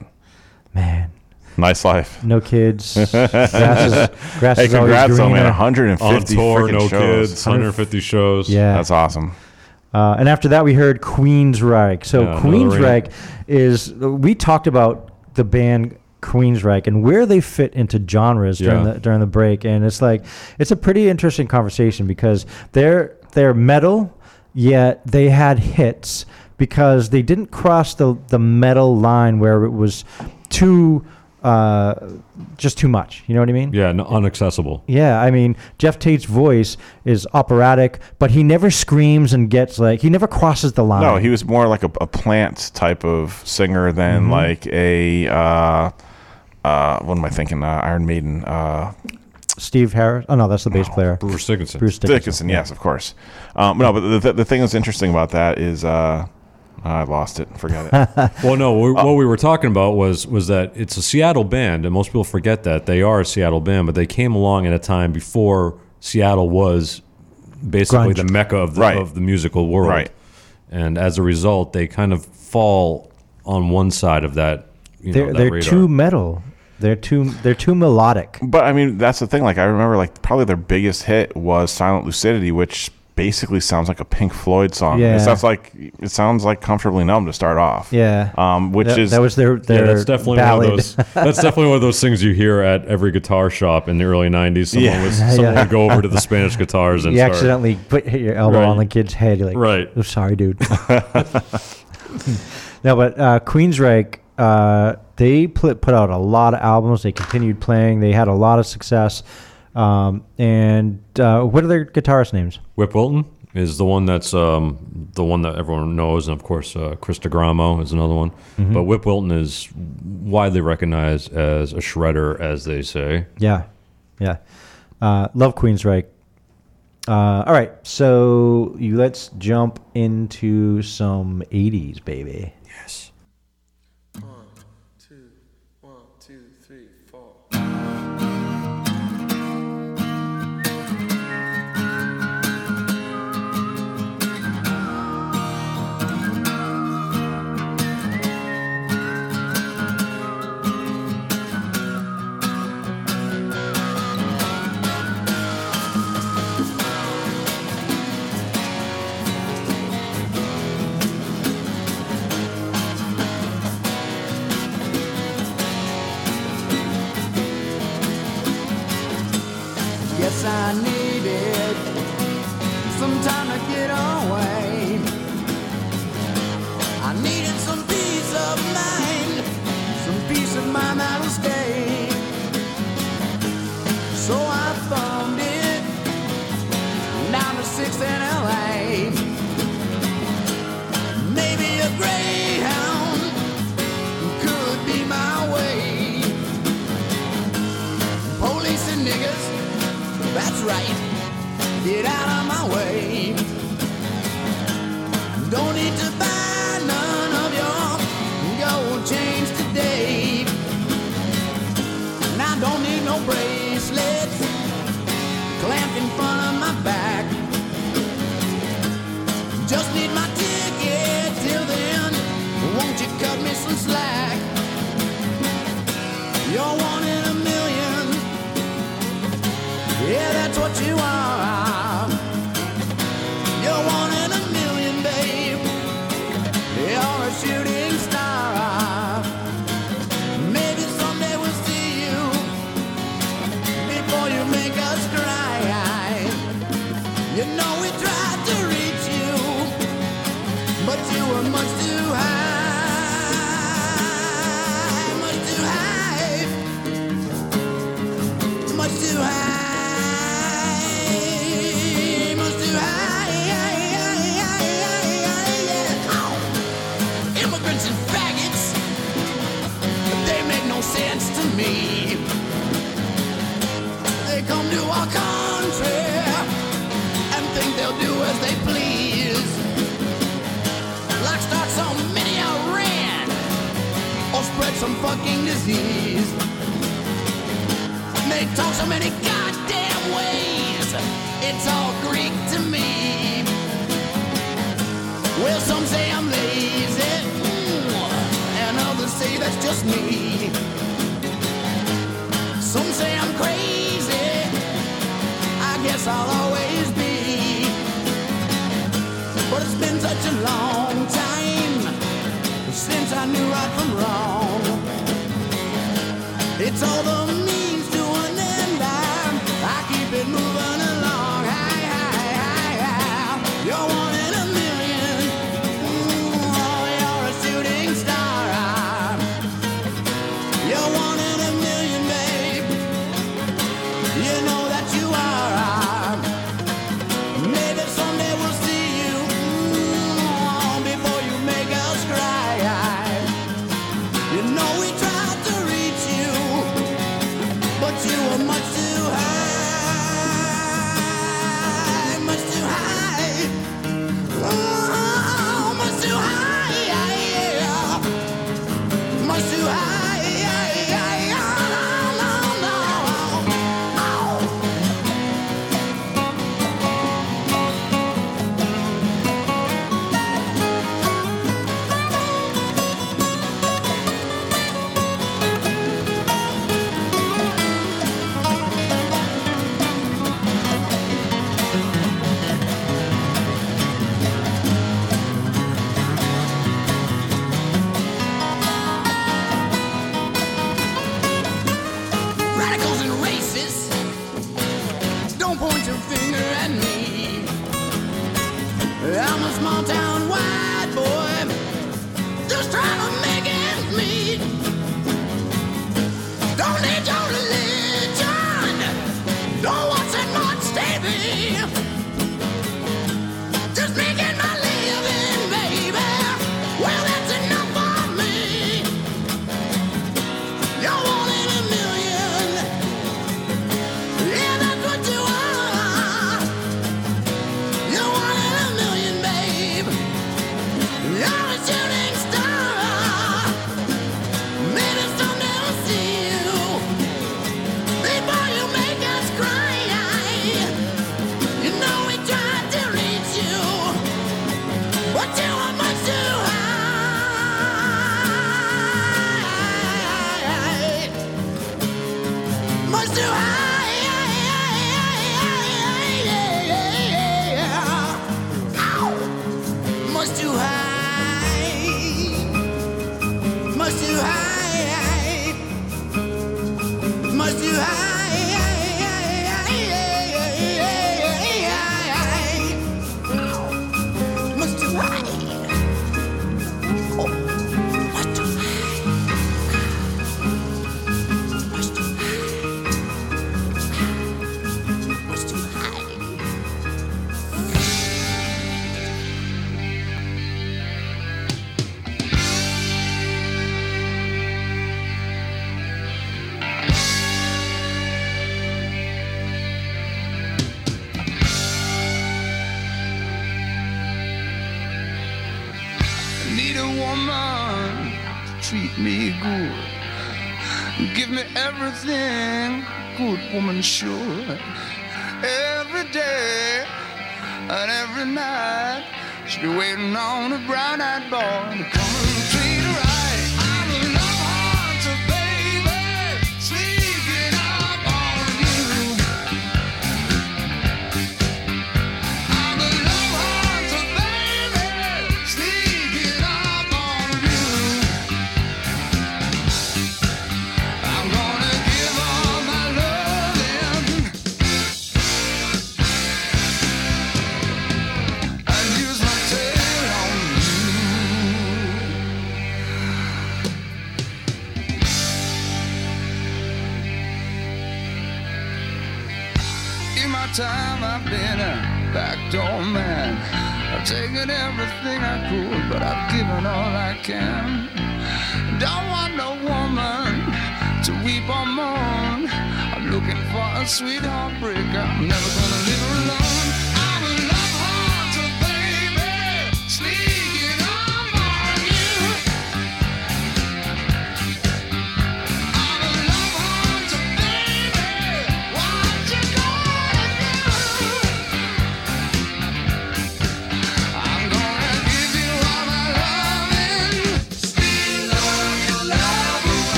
Man, Nice life. no kids. grass is, grass Hey, is congrats, though, man. 150 On tour, no shows. kids, 150 shows. Yeah. That's awesome. Uh, and after that, we heard Queensryche. So Yeah, Queensryche is we talked about the band Queensryche and where they fit into genres during the during the break, and it's like it's a pretty interesting conversation because they're they're metal, yet they had hits because they didn't cross the the metal line where it was too, uh, just too much. You know what I mean? Yeah, no, unaccessible. Yeah, I mean Geoff Tate's voice is operatic, but he never screams and gets like he never crosses the line. No, he was more like a, a plant type of singer than Mm-hmm. like a. Uh, uh, what am I thinking? Uh, Iron Maiden. Uh, Steve Harris. Oh no, that's the bass player. Bruce Dickinson. Bruce Dickinson. Dickinson, yes, of course. Um, no, but the, the, the thing that's interesting about that is uh, Ah, I lost it. Forget it. Well, no, we, what we were talking about was was that it's a Seattle band, and most people forget that they are a Seattle band, but they came along at a time before Seattle was basically Grunge. the mecca of the, Right. of the musical world. Right. And as a result, they kind of fall on one side of that. You They're know, that they're radar. too metal. They're too they're too melodic. but I mean, that's the thing. Like I remember, like probably their biggest hit was "Silent Lucidity," which basically sounds like a Pink Floyd song. Yeah. It sounds like it sounds like "Comfortably Numb" to start off. Yeah. Um, which that, is that was their Yeah, their that's definitely ballad. one of those. That's definitely one of those things you hear at every guitar shop in the early '90s. Someone, Yeah. was, Yeah, someone yeah. would go over to the Spanish guitars and you start. accidentally put hit your elbow Right. on the kid's head. You're like, Right. "Oh, sorry, dude. no, but uh, Queensryche, uh, they put put out a lot of albums. They continued playing. They had a lot of success. Um, and uh, what are their guitarist names? Whip Wilton is the one that's um, the one that everyone knows, and of course, uh, Chris DeGarmo is another one. Mm-hmm. But Whip Wilton is widely recognized as a shredder, as they say. Yeah, yeah. Uh, love Queensryche. Uh, all right, so you let's jump into some '80s, baby. Yes. Disease. They talk so many goddamn ways. It's all Greek to me. Well, some say I'm lazy, mm, and others say that's just me. Some say I'm crazy. I guess I'll woman should.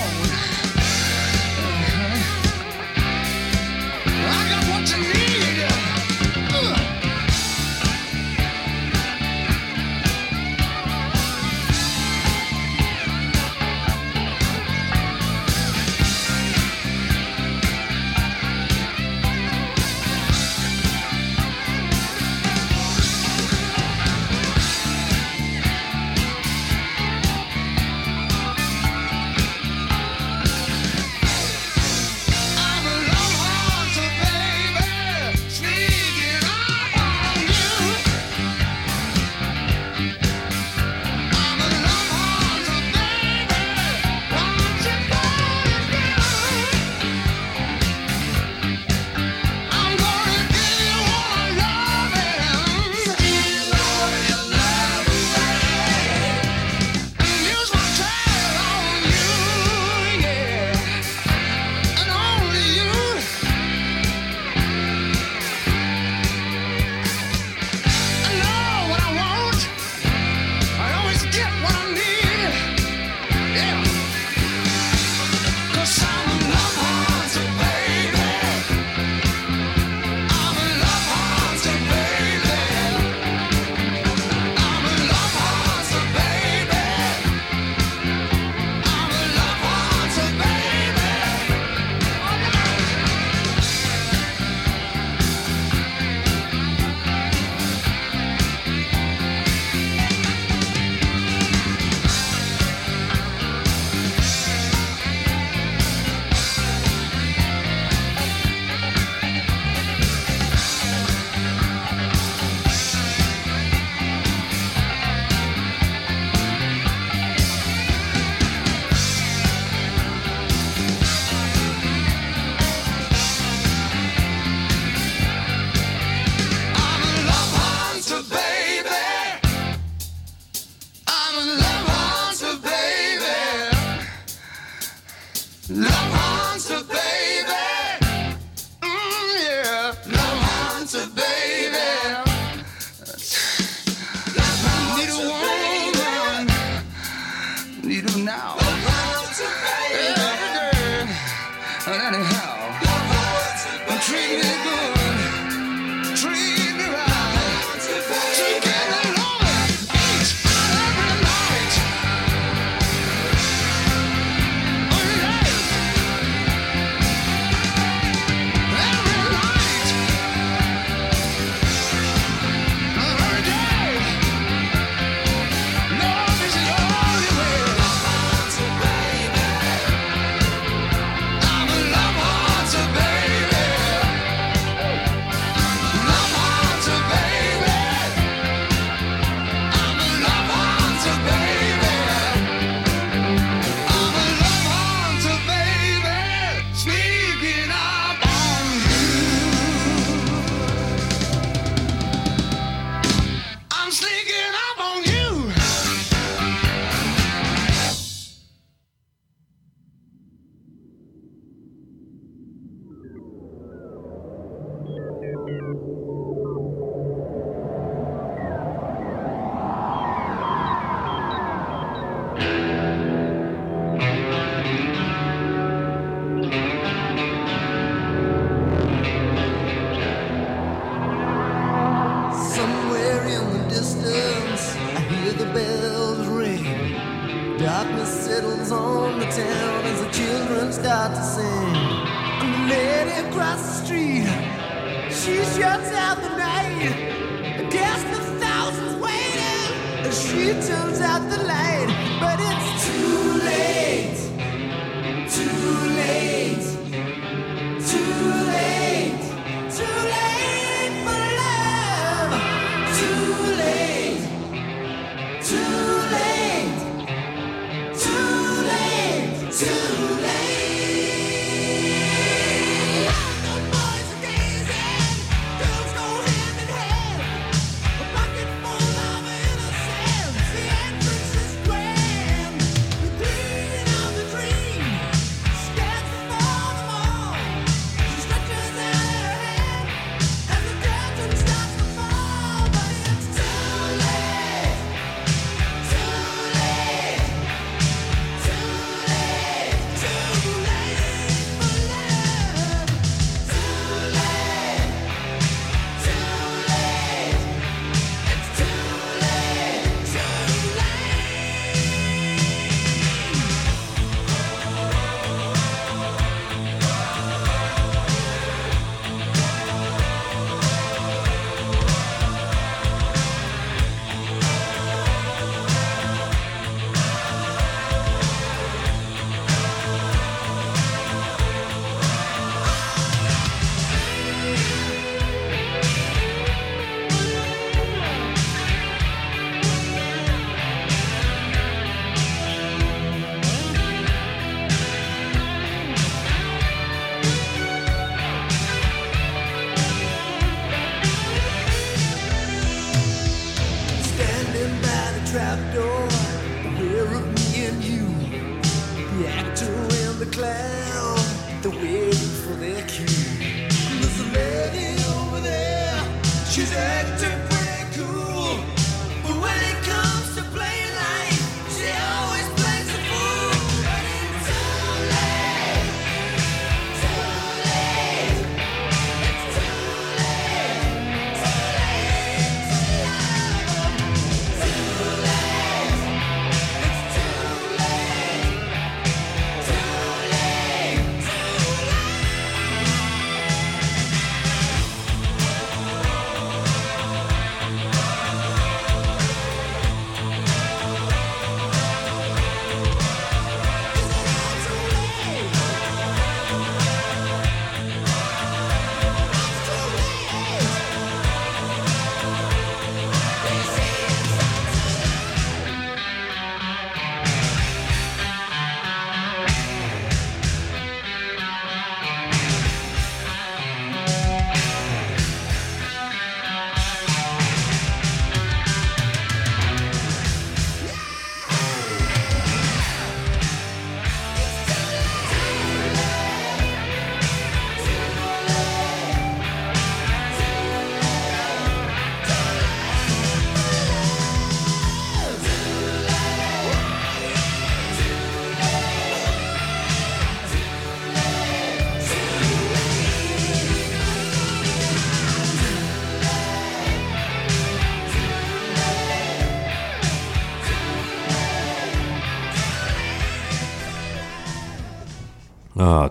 alone. She turns out the light. But it's too late, too late,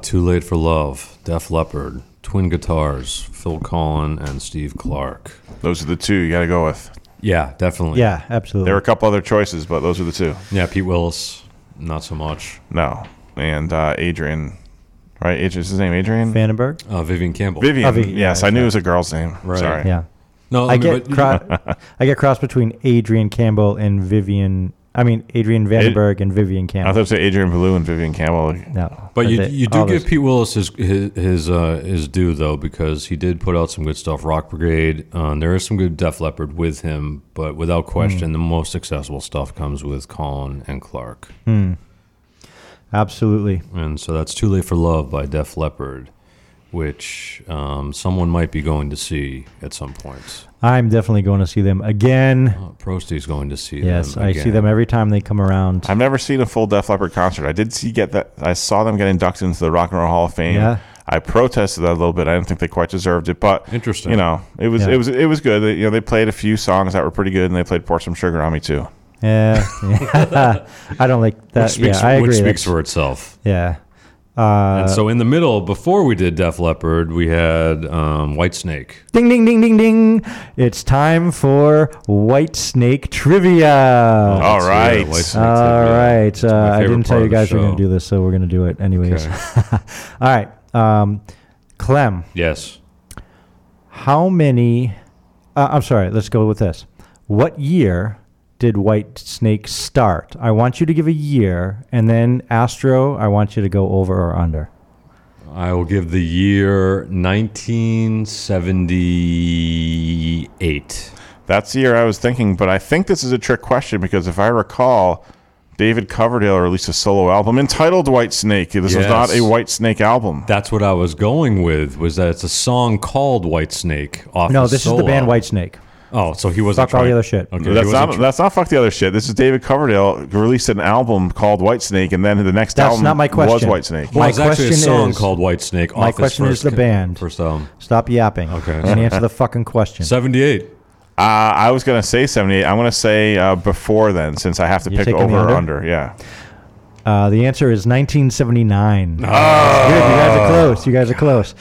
Too Late for Love, Def Leppard, Twin Guitars, Phil Collen and Steve Clark. Those are the two you got to go with. Yeah, definitely. Yeah, absolutely. There were a couple other choices, but those are the two. Yeah, Pete Willis, not so much. No, and uh, Adrian, right? Adrian, is his name Adrian? Vandenberg. Uh, Vivian Campbell. Vivian. Oh, Vivian, yes, yeah, I knew it was a girl's name. Right. Sorry. Yeah. No, I mean, get but- cro- I get crossed between Adrian Campbell and Vivian. I mean Adrian Vandenberg and Vivian Campbell. I thought it was Adrian Belew and Vivian Campbell. no, But you they- you do give those- Pete Willis his his his, uh, his due though because he did put out some good stuff. Rock Brigade, uh, there is some good Def Leppard with him, but without Hmm. question, the most accessible stuff comes with Collen and Clark. absolutely. And so that's Too Late for Love by Def Leppard, which um, someone might be going to see at some point. I'm definitely going to see them again. Uh, Prosty's going to see Yes, them. I see them every time they come around. I've never seen a full Def Leppard concert. I did see get that. I saw them get inducted into the Rock and Roll Hall of Fame. Yeah. I protested that a little bit. I didn't think they quite deserved it, but Interesting. You know, it was Yeah. it was it was good. They, you know, they played a few songs that were pretty good, and they played "Pour Some Sugar on Me" too. Yeah, yeah. I don't like that. Which speaks, yeah, I agree. which speaks That's- for itself. Yeah. Uh, and so in the middle, before we did Def Leppard, we had um, White Snake. Ding, ding, ding, ding, ding. It's time for White Snake Trivia. All Let's right. White Snake All trivia. right. Uh, I didn't tell you guys we are going to do this, so we're going to do it anyways. Okay. All right. Um, Klem, Yes. how many? Uh, I'm sorry. Let's go with this. What year did White Snake start? I want you to give a year, and then Astro, I want you to go over or under. I will give the year 1978. That's the year I was thinking, but I think this is a trick question because if I recall, David Coverdale released a solo album entitled White Snake. This was not a White Snake album. That's what I was going with. Was that it's a song called White Snake off? No, his this is the band album. White Snake. Oh, so he wasn't Fuck all the other shit. Okay, he that's wasn't not tr- that's not fuck the other shit. This is David Coverdale released an album called White Snake, and then the next That's album not my was question. White Snake. Well, My it's actually a question song is- called White Snake. my off his question is the band. First album. Stop yapping. Okay. And answer the fucking question. 78. Uh, I was gonna say seventy eight. I'm gonna say uh, before then, since I have to You're pick taking over the or under? under. Yeah. Uh, the answer is 1979. Good. You guys are close. You guys are close.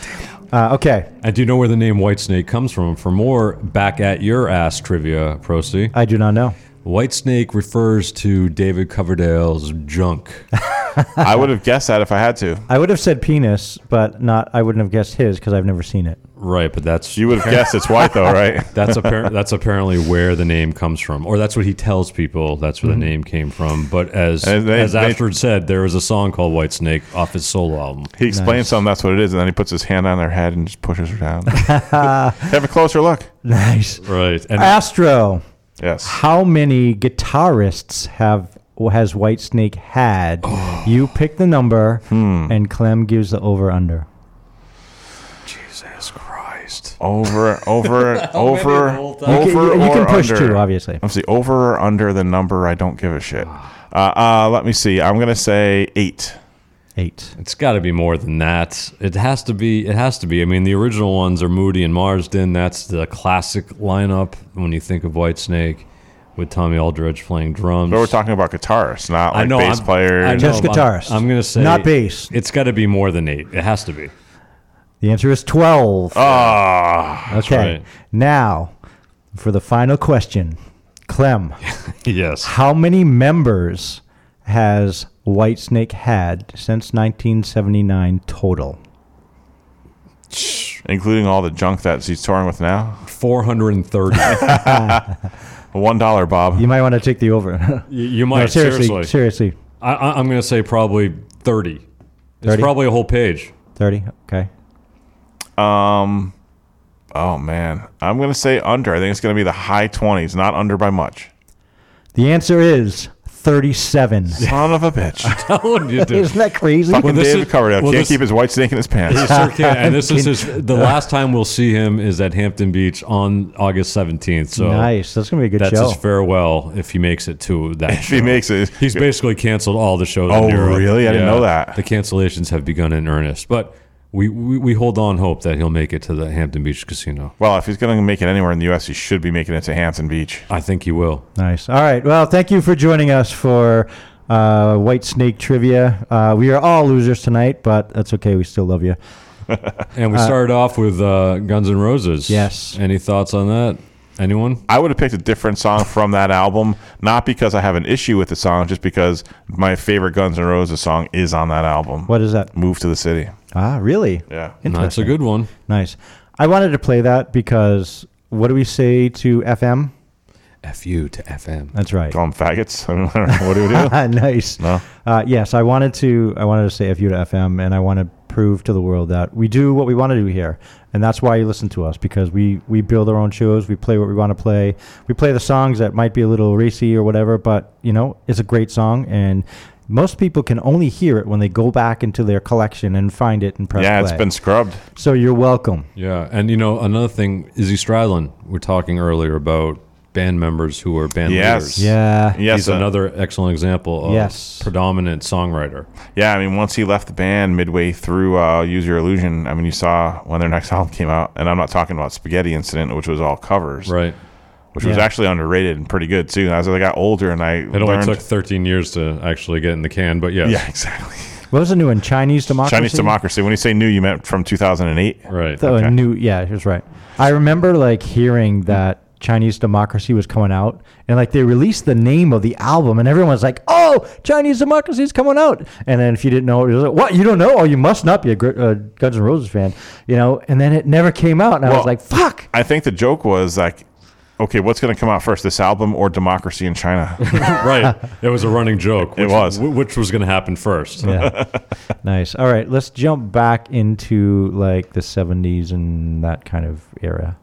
Uh, okay. And do you know where the name White Snake comes from? For more back at your ass trivia, Prosty. I do not know. White Snake refers to David Coverdale's junk. I would have guessed that if I had to. I would have said penis, but not. I wouldn't have guessed his because I've never seen it. Right, but that's You would have guessed it's white though, right? that's appar- that's apparently where the name comes from, or that's what he tells people. That's where Mm-hmm. the name came from. But as And they- as they- Ashford said, there was a song called White Snake off his solo album. He explains Nice. something. That's what it is, and then he puts his hand on their head and just pushes her down. have a closer look. Nice. Right, and Astro. Yes. How many guitarists have has White Snake had? You pick the number, and Klem gives the over under. Jesus Christ. Over, over, over, the over, time? You can, you or can push under. two, obviously. Let's see, over or under the number. I don't give a shit. Uh, uh, let me see. I'm gonna say eight. Eight. It's got to be more than that. It has to be. It has to be. I mean, the original ones are Moody and Marsden. That's the classic lineup when you think of White Snake, with Tommy Aldridge playing drums. But we're talking about guitarists, not I like know bass I'm- players. I know, Just I'm- guitarists. I'm, gonna say Not bass. It's got to be more than eight. It has to be. The answer is 12. Ah, okay. right. Now, for the final question Klem, yes. how many members has White Snake had since 1979 total? including all the junk that he's touring with now. Four hundred and thirty. One dollar, Bob. You might want to take the over. you, you no, might seriously, seriously. seriously. I, I, I'm gonna say probably thirty. It's probably a whole page. 30. Okay. Um, oh man, I'm gonna say under. I think it's gonna be the high twenties, not under by much. The answer is 37. Son of a bitch. Told you to. Isn't that crazy? Fucking this David is- Coverdale well, can't this- keep his white snake in his pants. He sure can. And this is his. The last time we'll see him is at Hampton Beach on August 17th. So nice. That's going to be a good that's show. his farewell if he makes it to that. if he makes it, He's basically canceled all the shows. Oh, in Europe. really? I didn't know that. The cancellations have begun in earnest, but we, we we hold on hope that he'll make it to the Hampton Beach Casino. well, if he's gonna make it anywhere in the U.S., he should be making it to Hampton Beach. I think he will. Nice. All right. Well, thank you for joining us for uh, White Snake Trivia. Uh, we are all losers tonight, but that's okay. We still love you. And we started off with uh, Guns N' Roses. Yes. Any thoughts on that? Anyone? I would have picked a different song from that album, not because I have an issue with the song, just because my favorite Guns N' Roses song is on that album. What is that? Move to the City. Ah, really? Yeah. That's a Interesting. good one. Nice. I wanted to play that because what do we say to FM? FU to FM. That's right. Call them faggots. I don't know. what do we do? nice. No. Uh, yes, I wanted to. I wanted to say FU to FM, and I want to prove to the world that we do what we want to do here, and that's why you listen to us because we we build our own shows. We play what we want to play. We play the songs that might be a little racy or whatever, but you know, it's a great song, and most people can only hear it when they go back into their collection and find it and press Yeah, play. it's been scrubbed. so you're welcome. Yeah, and you know another thing, Izzy Stradlin. We're talking earlier about band members who are band Yes. leaders. Yeah. Yes. He's uh, another excellent example of Yes. predominant songwriter. Yeah, I mean, once he left the band midway through uh, Use Your Illusion, I mean, you saw when their next album came out, and I'm not talking about Spaghetti Incident, which was all covers, Right. which was actually underrated and pretty good too. As I got older and I It only learned, took 13 years to actually get in the can, but yes. yeah, exactly. What was the new one? Chinese democracy. Chinese Democracy. When you say new, you meant from 2008. Right. The Okay. new, yeah, he was right. I remember like hearing that Chinese Democracy was coming out, and like they released the name of the album, and everyone was like, "Oh, Chinese Democracy is coming out!" And then if you didn't know, it was like, "What? You don't know? Oh, you must not be a uh, Guns N' Roses fan," you know. And then it never came out, and I was like, "Fuck!" I think the joke was like, okay, what's going to come out first, this album or Democracy in China? right. It was a running joke. It was. Which was going to happen first. Yeah, nice. All right, let's jump back into like the '70s and that kind of era.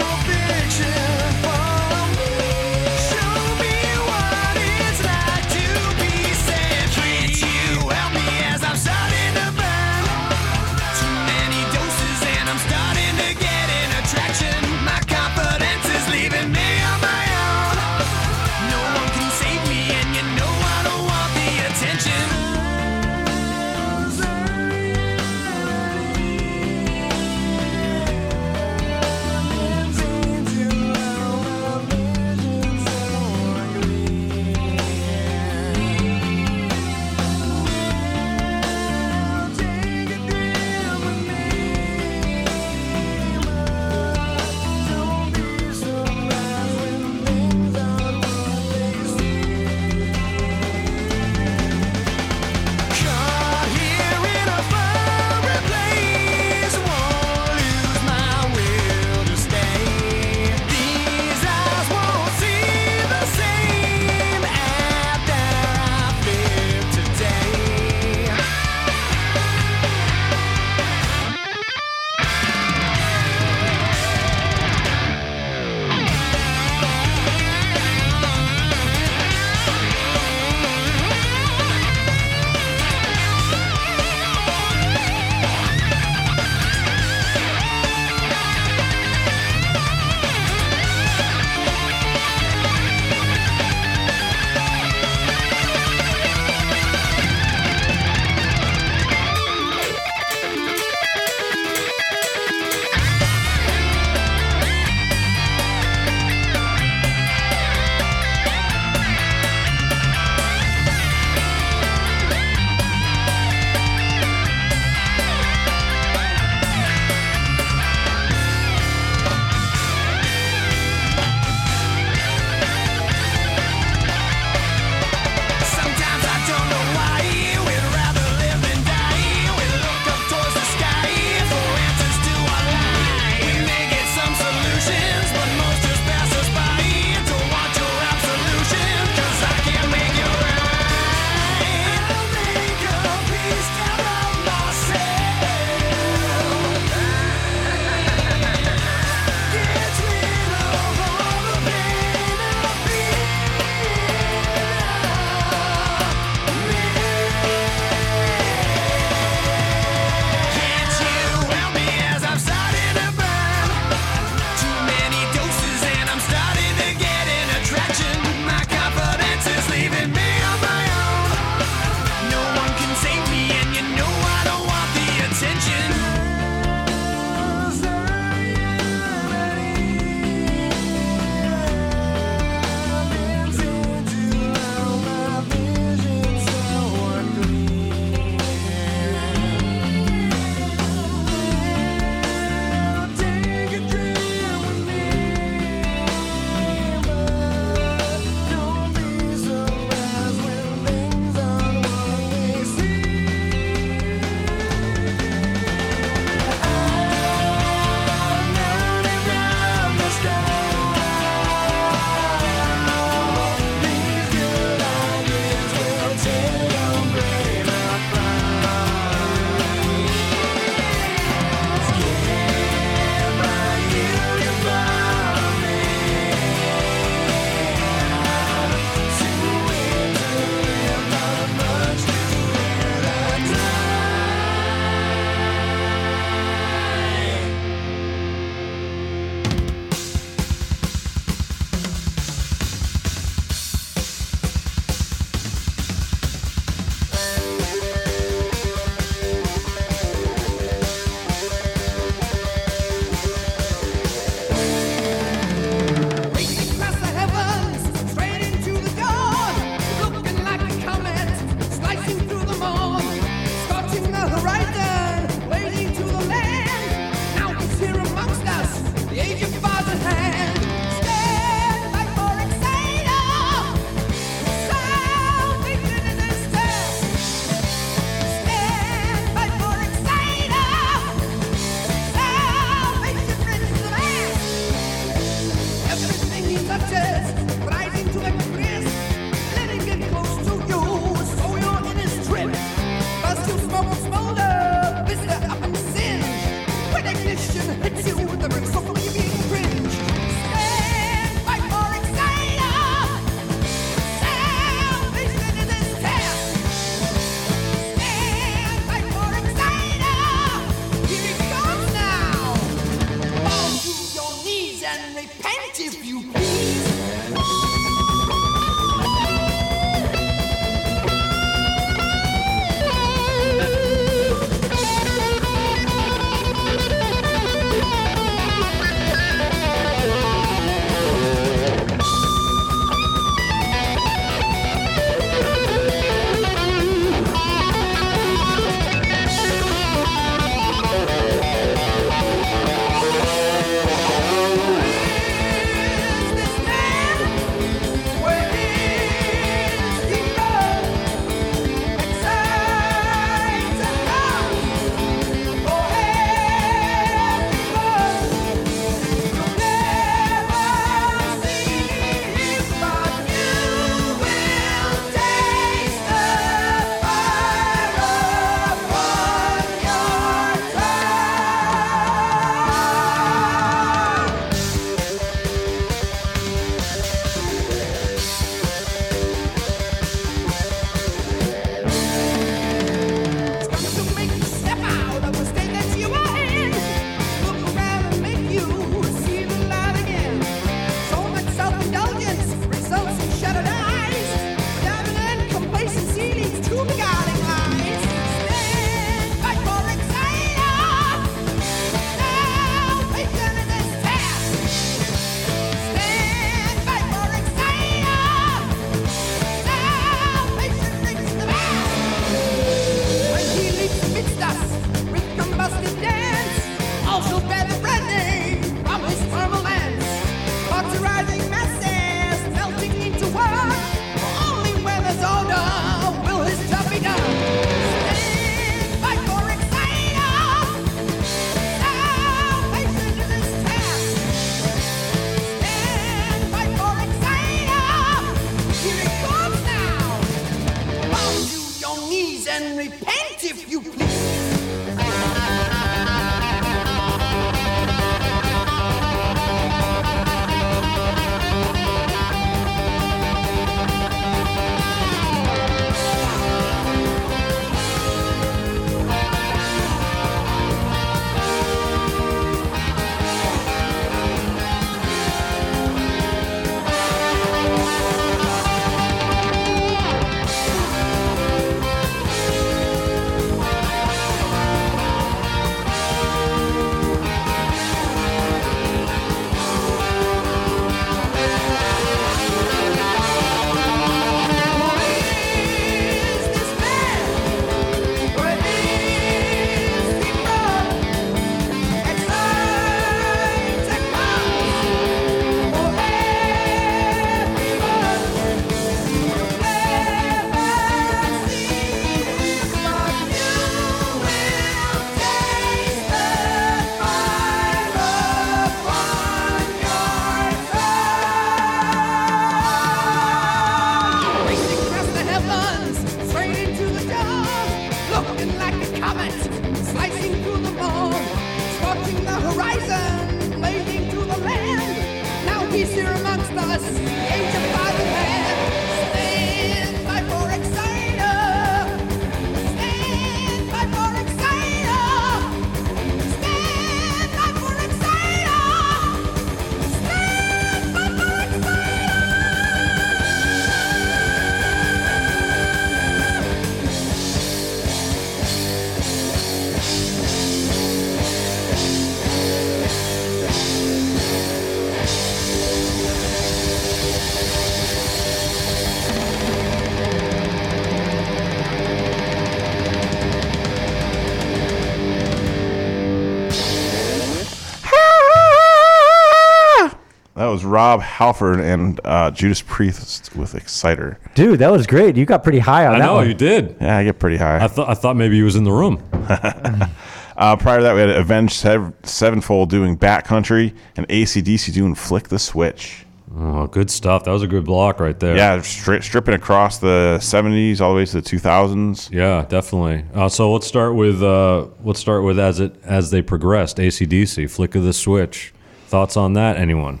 Rob Halford and uh, Judas Priest with Exciter. Dude, that was great. You got pretty high on that. I that know one. you did. Yeah, I get pretty high. I thought I thought maybe he was in the room. Uh, prior to that, we had Avenged Sev- Sevenfold doing Bat Country and ACDC doing Flick the Switch. Oh, good stuff. That was a good block right there. Yeah, stri- stripping across the 70s all the way to the 2000s. Yeah, definitely. Uh, so let's start with uh, let's start with as it as they progressed. ACDC, flick of the switch. Thoughts on that? Anyone?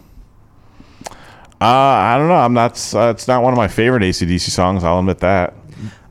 Uh, I don't know. I'm not. Uh, it's not one of my favorite ACDC songs. I'll admit that.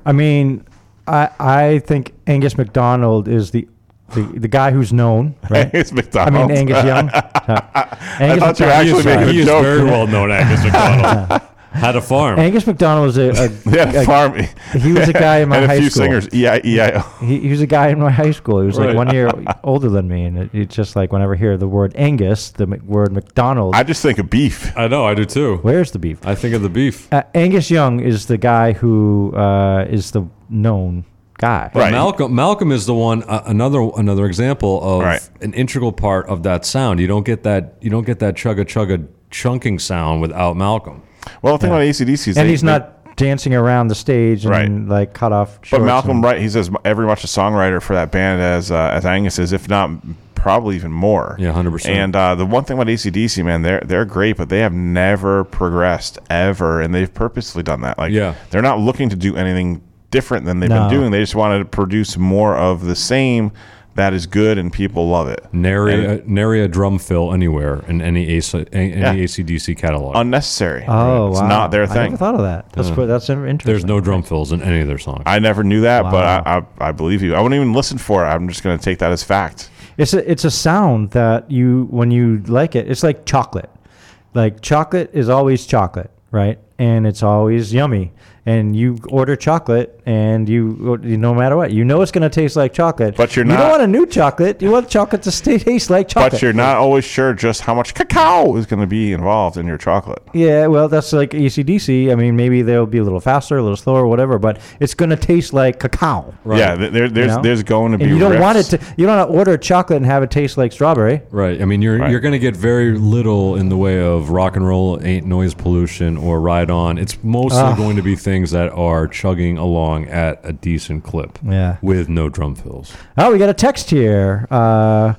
I mean, I I think Angus McDonald is the the, the guy who's known, right? Angus I mean Angus Young. I Angus thought you were McDonald- actually he is, making he a is joke. very well known. Angus McDonald had a farm. Angus McDonald was a, a, yeah, a- farm. he was a guy in my and a high few school. singers. I I O. He, he was a guy in my high school. He was like one year older than me, and it, it's just like whenever I hear the word Angus, the Mc- word McDonald. I just think of beef. I know. I do too. where's the beef? I think of the beef. Uh, Angus Young is the guy who uh, is the known guy. But Right. Malcolm Malcolm is the one uh, another another example of Right. an integral part of that sound. You don't get that you don't get that chugga chugga chunking sound without Malcolm. Well, the thing about ACDC is and they- he's they- not dancing around the stage and Right. like cut off. But Malcolm and- Wright, he's as every much a songwriter for that band as uh, as Angus is, if not probably even more. Yeah, 100%. And uh, the one thing about ACDC, man, they're they're great, but they have never progressed ever, and they've purposely done that. Like, Yeah. they're not looking to do anything different than they've No. been doing. They just wanted to produce more of the same that is good and people love it. Nary And a, nary a drum fill anywhere in any AC, any Yeah. ACDC catalog. unnecessary. Oh, it's wow. not their thing. I never thought of that. That's Yeah. that's interesting. There's no drum fills in any of their songs. I never knew that, Wow. but I, I I believe you. I wouldn't even listen for it. I'm just going to take that as fact. It's a it's a sound that you when you like it, it's like chocolate. Like chocolate is always chocolate, right? And it's always yummy. And you order chocolate, and you, you no matter what, you know it's going to taste like chocolate. But you're not You don't want a new chocolate. You want chocolate to stay, taste like chocolate. But you're not always sure just how much cacao is going to be involved in your chocolate. Yeah, well, that's like ACDC. I mean, maybe they'll be a little faster, a little slower, whatever, but it's going to taste like cacao. right Yeah, there, there's you know? there's going to be. And you don't want it to. You don't want to order chocolate and have it taste like strawberry. Right. I mean, you're Right. you're going to get very little in the way of rock and roll, ain't noise pollution, or ride on. It's mostly going to be things that are chugging along at a decent clip. Yeah. With no drum fills. Oh, we got a text here. Uh,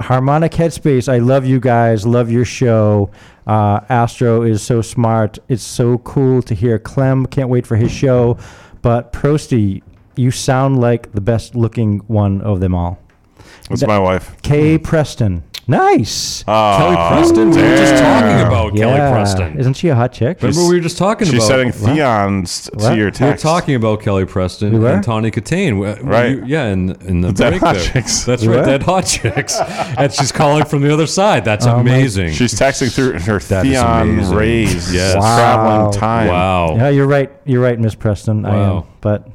Harmonic Headspace. I love you guys. Love your show. Uh, Astro is so smart. It's so cool to hear Klem. Can't wait for his show. But Prosty, you sound like the best looking one of them all. That's That- my wife. Kay Preston. Nice. Ah, Kelly Preston. We were just talking about Kelly Yeah. Preston. Isn't she a hot chick? Remember we were just talking She's about. setting What? Theons What? to your we were text. talking about Kelly Preston We were? and Tawny Kitaen. We- Right. you- yeah, in, in the Dead break Hot there. Chicks. That's We right, were? Dead Hot Chicks. and she's calling from the other side. That's Oh my- amazing. She's texting through her That is Theon amazing. rays. Yes. Wow. Traveling time. wow. Yeah, you're right. You're right, Miss Preston. I am, Wow. but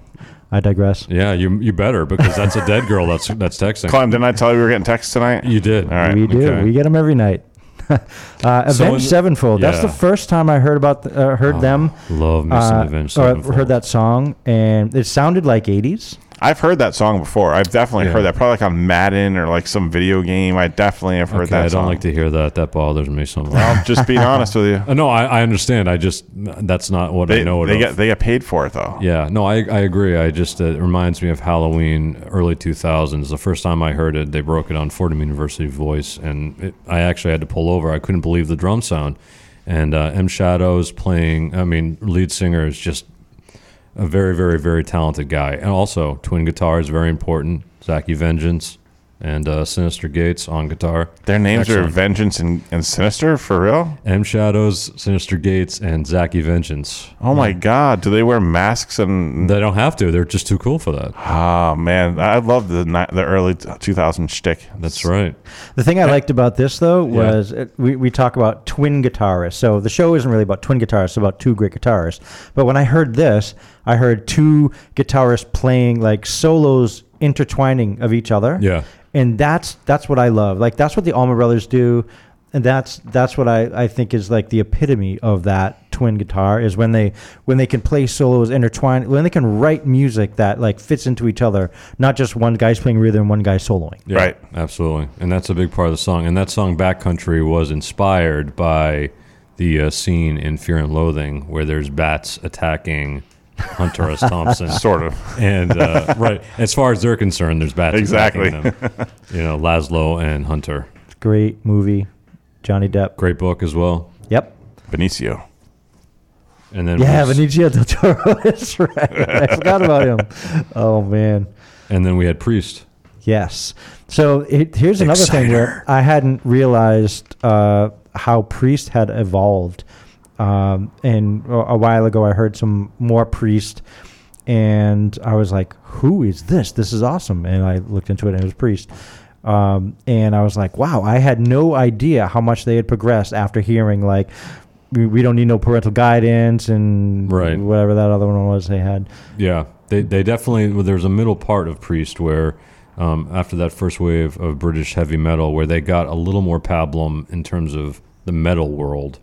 I digress. Yeah, you you better because that's a dead girl that's that's texting. Klem, didn't I tell you we were getting texts tonight? You did. All right. we do. okay. We get them every night. uh, Avenged So in- Sevenfold. That's yeah. the first time I heard about the, uh, heard them. Love me some uh, Avenged or heard that song, and it sounded like '80s. I've heard that song before. I've definitely Yeah. heard that. Probably like on Madden or like some video game. I definitely have heard Okay, that I don't song. like to hear that. That bothers me so much. I'll just being honest with you. Uh, no, I, I understand. I just that's not what They, I know it they of. get they get paid for it though. Yeah, no, I, I agree. I just uh, it reminds me of Halloween, early two thousands. The first time I heard it, they broke it on Fordham University Voice, and it, I actually had to pull over. I couldn't believe the drum sound, and uh, M Shadows playing. I mean, lead singer is just a very, very, very talented guy, and also twin guitar is very important. Zacky Vengeance and uh, Synyster Gates on guitar. Their names are Vengeance and, and Synyster for real. M Shadows, Synyster Gates, and Zacky Vengeance. Oh my God! Do they wear masks and? They don't have to. They're just too cool for that. Oh man, I love the ni- the early 2000 shtick. That's right. The thing I liked about this though Yeah. was it, we, we talk about twin guitarists. So the show isn't really about twin guitarists; it's about two great guitarists. But when I heard this, I heard two guitarists playing like solos intertwining of each other. Yeah. and that's that's what I love. Like that's what the Allman Brothers do, and that's that's what I, I think is like the epitome of that twin guitar is when they when they can play solos intertwined when they can write music that like fits into each other, not just one guy's playing rhythm one guy soloing. Yeah, Right. Absolutely. And that's a big part of the song. And that song, Bat Country, was inspired by the uh, scene in Fear and Loathing where there's bats attacking Hunter S. Thompson. Sort of. And, uh, right, as far as they're concerned, there's bats Exactly. them. You know, Laszlo and Hunter. Great movie, Johnny Depp. Great book as well. Yep. Benicio. And then Yeah, we, Benicio del Toro. That's right. I forgot about him. Oh man. and then we had Priest. Yes. So it, here's another thing where I hadn't realized uh, how Priest had evolved. Um, and a a while ago, I heard some more Priest, and I was like, "Who is this? This is awesome!" And I looked into it, and it was Priest. Um, and I was like, "Wow!" I had no idea how much they had progressed after hearing like. We, we don't need no parental guidance and Right. whatever that other one was they had. Yeah, they they definitely well, there's a middle part of Priest where um, after that first wave of British heavy metal where they got a little more pablum in terms of the metal world,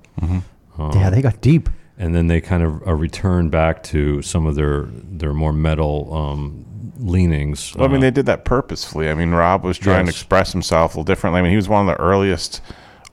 Um, yeah, they got deep. and then they kind of uh, returned back to some of their their more metal um, leanings. Well, I mean, Uh, they did that purposefully. I mean, Rob was trying Yes. to express himself a little differently. I mean, he was one of the earliest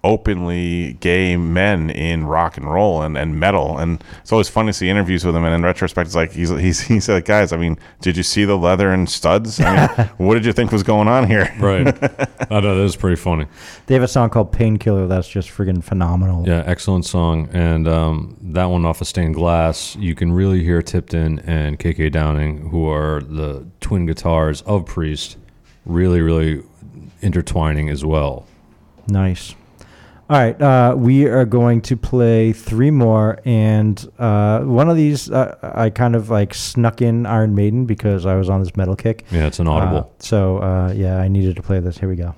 openly gay men in rock and roll and, and metal. And it's always fun to see interviews with him. And in retrospect, it's like he's, he's he said, guys, I mean, did you see the leather and studs? I mean, what did you think was going on here? right. I know that was pretty funny. They have a song called Painkiller that's just friggin' phenomenal. Yeah, excellent song, and um, that one off of Stained Glass. You can really hear Tipton and KK Downing, who are the twin guitars of Priest, really, really intertwining as well. Nice. All right, uh, we are going to play three more, and uh, one of these uh, I kind of like snuck in Iron Maiden because I was on this metal kick. Yeah, it's an audible. Uh, so uh, yeah, I needed to play this. Here we go.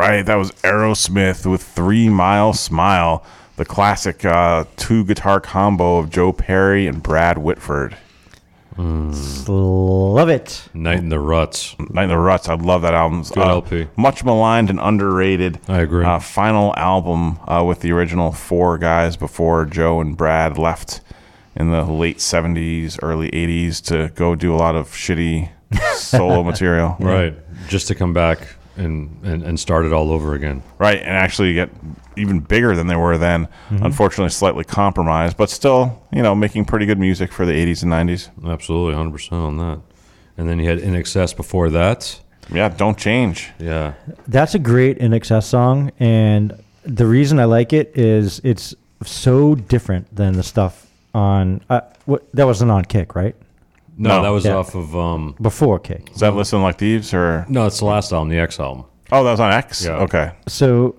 Right, that was Aerosmith with Three Mile Smile, the classic uh, two guitar combo of Joe Perry and Brad Whitford. Love it. Night in the Ruts. Night in the Ruts, I love that album. Good LP. Much maligned and underrated. I agree. Uh, final album uh, with the original four guys before Joe and Brad left in the late 70s, early 80s to go do a lot of shitty solo material. Right. Just to come back and, and, and start it all over again. Right, and actually get even bigger than they were then. Mm-hmm. Unfortunately, slightly compromised, but still, you know, making pretty good music for the 80s and 90s. Absolutely, 100% on that. And then you had INXS before that. Yeah, don't change. Yeah. That's a great INXS song, and the reason I like it is it's so different than the stuff on. Uh, what that wasn't on Kick, right? No, No. that was Yeah. off of. um Before Kick. Is that Listen Like Thieves or? No, it's the last album, the X album. Oh, that was on X? Yeah. Okay. So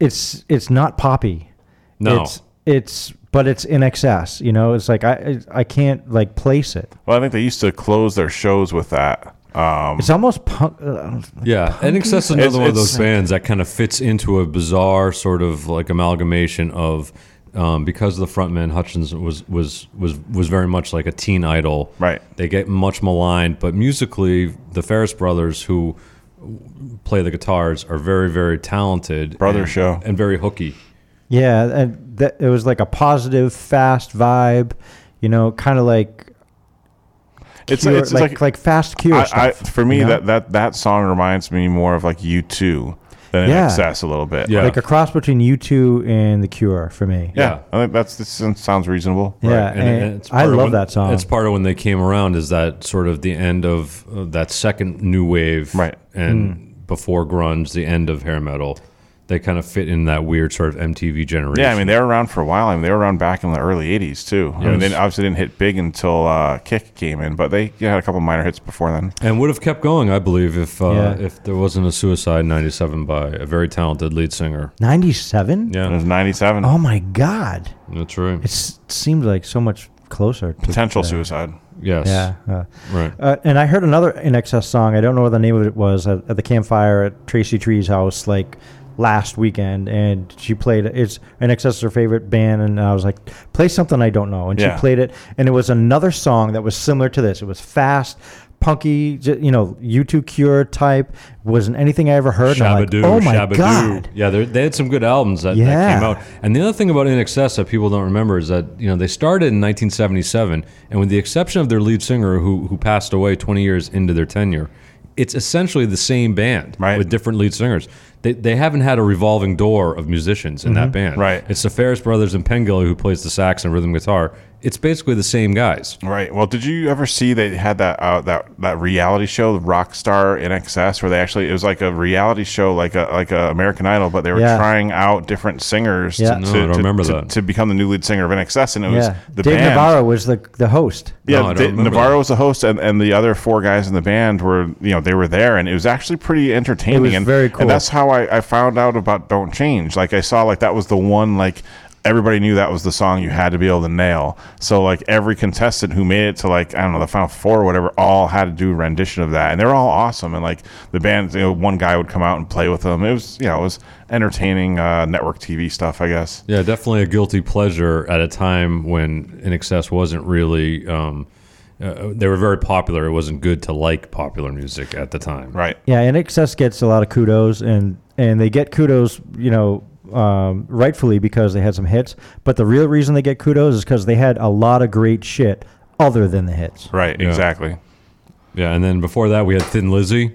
it's it's not poppy. No. It's it's but it's INXS. You know, it's like I I can't like place it. Well, I think they used to close their shows with that. Um, It's almost punk. Uh, Yeah, INXS is another It's- one of it's- those bands that kind of fits into a bizarre sort of like amalgamation of um, because the frontman Hutchence was was was was very much like a teen idol. Right. They get much maligned, but musically, the Farriss brothers who play the guitars are very very talented. Brother and, show. and very hooky. yeah, and that it was like a positive, fast vibe. You know, kind of like it's, Cure, it's like, like, like fast cure I, stuff. I, for me, you know? that, that, that song reminds me more of like U2 than Yeah. INXS a little bit. Yeah. like a cross between you two and the Cure for me. Yeah. Yeah. I think that's, this sounds reasonable. Yeah, Right, and it's I love when- that song. It's part of when they came around. Is that sort of the end of uh, that second new wave, Right. And Hmm. before grunge, the end of hair metal. They kind of fit in that weird sort of MTV generation. Yeah, I mean they were around for a while. I mean they were around back in the early '80s too. I mean they obviously didn't hit big until uh, Kick came in, but they yeah, had a couple minor hits before then. and would have kept going, I believe, if uh, Yeah. if there wasn't a Suicide in '97 by a very talented lead singer. Ninety-seven. Yeah, It was '97. Oh my God! that's right. It seemed like so much closer. To Potential that. suicide. Yes, Yeah. uh, right. Uh, and I heard another INXS song. I don't know what the name of it was at, at the campfire at Tracy Tree's house, like last weekend. And she played it's INXS her favorite band, and I was like, play something I don't know. And Yeah. she played it, and it was another song that was similar to this. It was fast, punky, you know, U2 Cure type. Wasn't anything I ever heard. I'm like, oh my Shabadoo. god! Yeah, they had some good albums that, Yeah. that came out. And the other thing about INXS that people don't remember is that you know they started in 1977, and with the exception of their lead singer who who passed away 20 years into their tenure, it's essentially the same band Right. with different lead singers. They, they haven't had a revolving door of musicians in that band. Right. It's the Farriss brothers and Pengilly who plays the sax and rhythm guitar. It's basically the same guys. Right. Well, did you ever see they had that uh, that that reality show, Rockstar INXS, where they actually it was like a reality show, like a like a American Idol, but they were Yeah. trying out different singers Yeah. to, No, to, I don't to- remember to- that. to become the new lead singer of INXS, and it was Yeah, the Dave band. Navarro was the the host. Yeah, No, I don't Da- remember Navarro that. was the host, and, and the other four guys in the band were, you know, they were there, and it was actually pretty entertaining. It was and, very cool. And that's how I, I found out about "Don't Change." Like I saw, like that was the one, like everybody knew that was the song you had to be able to nail. So like every contestant who made it to like I don't know the final four or whatever, all had to do a rendition of that, and they were all awesome. And like the band, you know, one guy would come out and play with them. It was, you know, it was entertaining uh, network TV stuff, I guess. Yeah, definitely a guilty pleasure at a time when INXS wasn't really. Um, uh, they were very popular. It wasn't good to like popular music at the time. Right. Yeah, and INXS gets a lot of kudos, and and they get kudos, you know, um, rightfully because they had some hits. But the real reason they get kudos is because they had a lot of great shit other than the hits. Right. Yeah. Exactly. Yeah, and then before that we had Thin Lizzy,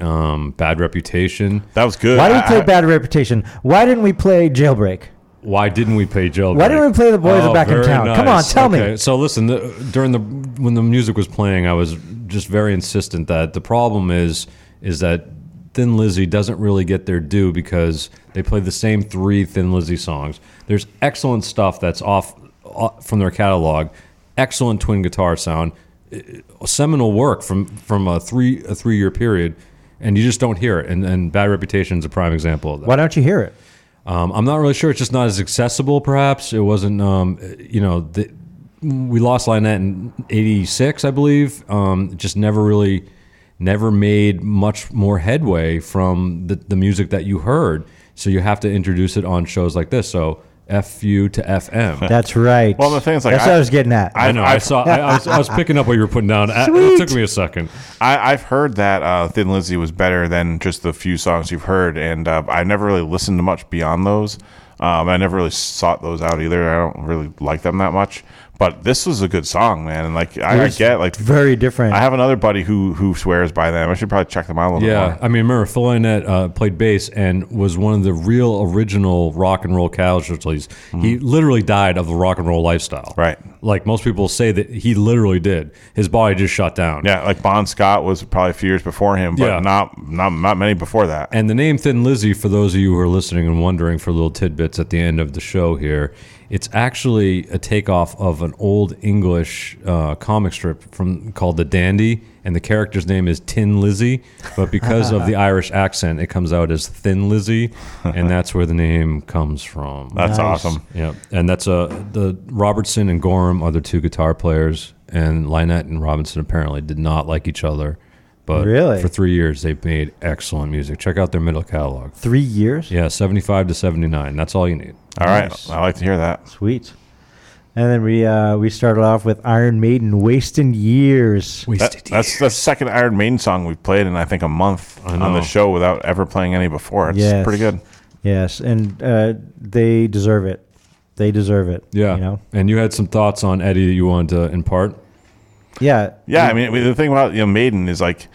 um, Bad Reputation. That was good. Why did we I- play I- Bad Reputation? Why didn't we play Jailbreak? Why didn't we play Jailbreak? Why didn't we play The Boys Are Back in very Town? Come on, tell me. So listen, the, during the when the music was playing, I was just very insistent that the problem is is that Thin Lizzy doesn't really get their due because they play the same three Thin Lizzy songs. There's excellent stuff that's off, off from their catalog, excellent twin guitar sound, eh, seminal work from from a three a three year period, and you just don't hear it. And, and Bad Reputation is a prime example of that. Why don't you hear it? Um, I'm not really sure. It's just not as accessible. Perhaps it wasn't. Um, you know, the, we lost Lynott in '86, I believe. Um, just never really, never made much more headway from the, the music that you heard. So you have to introduce it on shows like this. So FU to FM. That's right. Well, the thing is, like, that's I- what I was getting at. I know. I, saw. I, I, was, I was picking up what you were putting down. Uh, It took me a second. I, I've heard that uh, Thin Lizzy was better than just the few songs you've heard, and uh, I never really listened to much beyond those. Um, I never really sought those out either. I don't really like them that much. But this was a good song, man. And like I, I get like very different. I have another buddy who who swears by them. I should probably check them out a little Yeah, more. I mean, remember Phil Lynott uh, played bass and was one of the real original rock and roll casualties. He literally died of the rock and roll lifestyle. Mm-hmm. Right. Like most people say that he literally did. His body just shut down. Yeah, like Bon Scott was probably a few years before him, but Yeah. not not not many before that. And the name Thin Lizzy, for those of you who are listening and wondering for little tidbits at the end of the show here, it's actually a takeoff of an old English uh, comic strip from called The Dandy, and the character's name is Tin Lizzy, but because of the Irish accent, it comes out as Thin Lizzy, and that's where the name comes from. That's Nice. awesome. Yeah, and that's uh, the Robertson and Gorham are the two guitar players, and Lynott and Robinson apparently did not like each other. But Really? for three years, they've made excellent music. Check out their middle catalog. Three years. Yeah, 75 to 79. That's all you need. All right, Nice. I like to hear that. Sweet. And then we uh, we started off with Iron Maiden, "Wasting Years." That- that's the second Iron Maiden song we've played in I think a month on the show without ever playing any before. It's Yes. pretty good. Yes, and uh, they deserve it. They deserve it. Yeah. you know. And you had some thoughts on Eddie that you wanted to impart? Yeah, Yeah, I mean the thing about you know Maiden is like,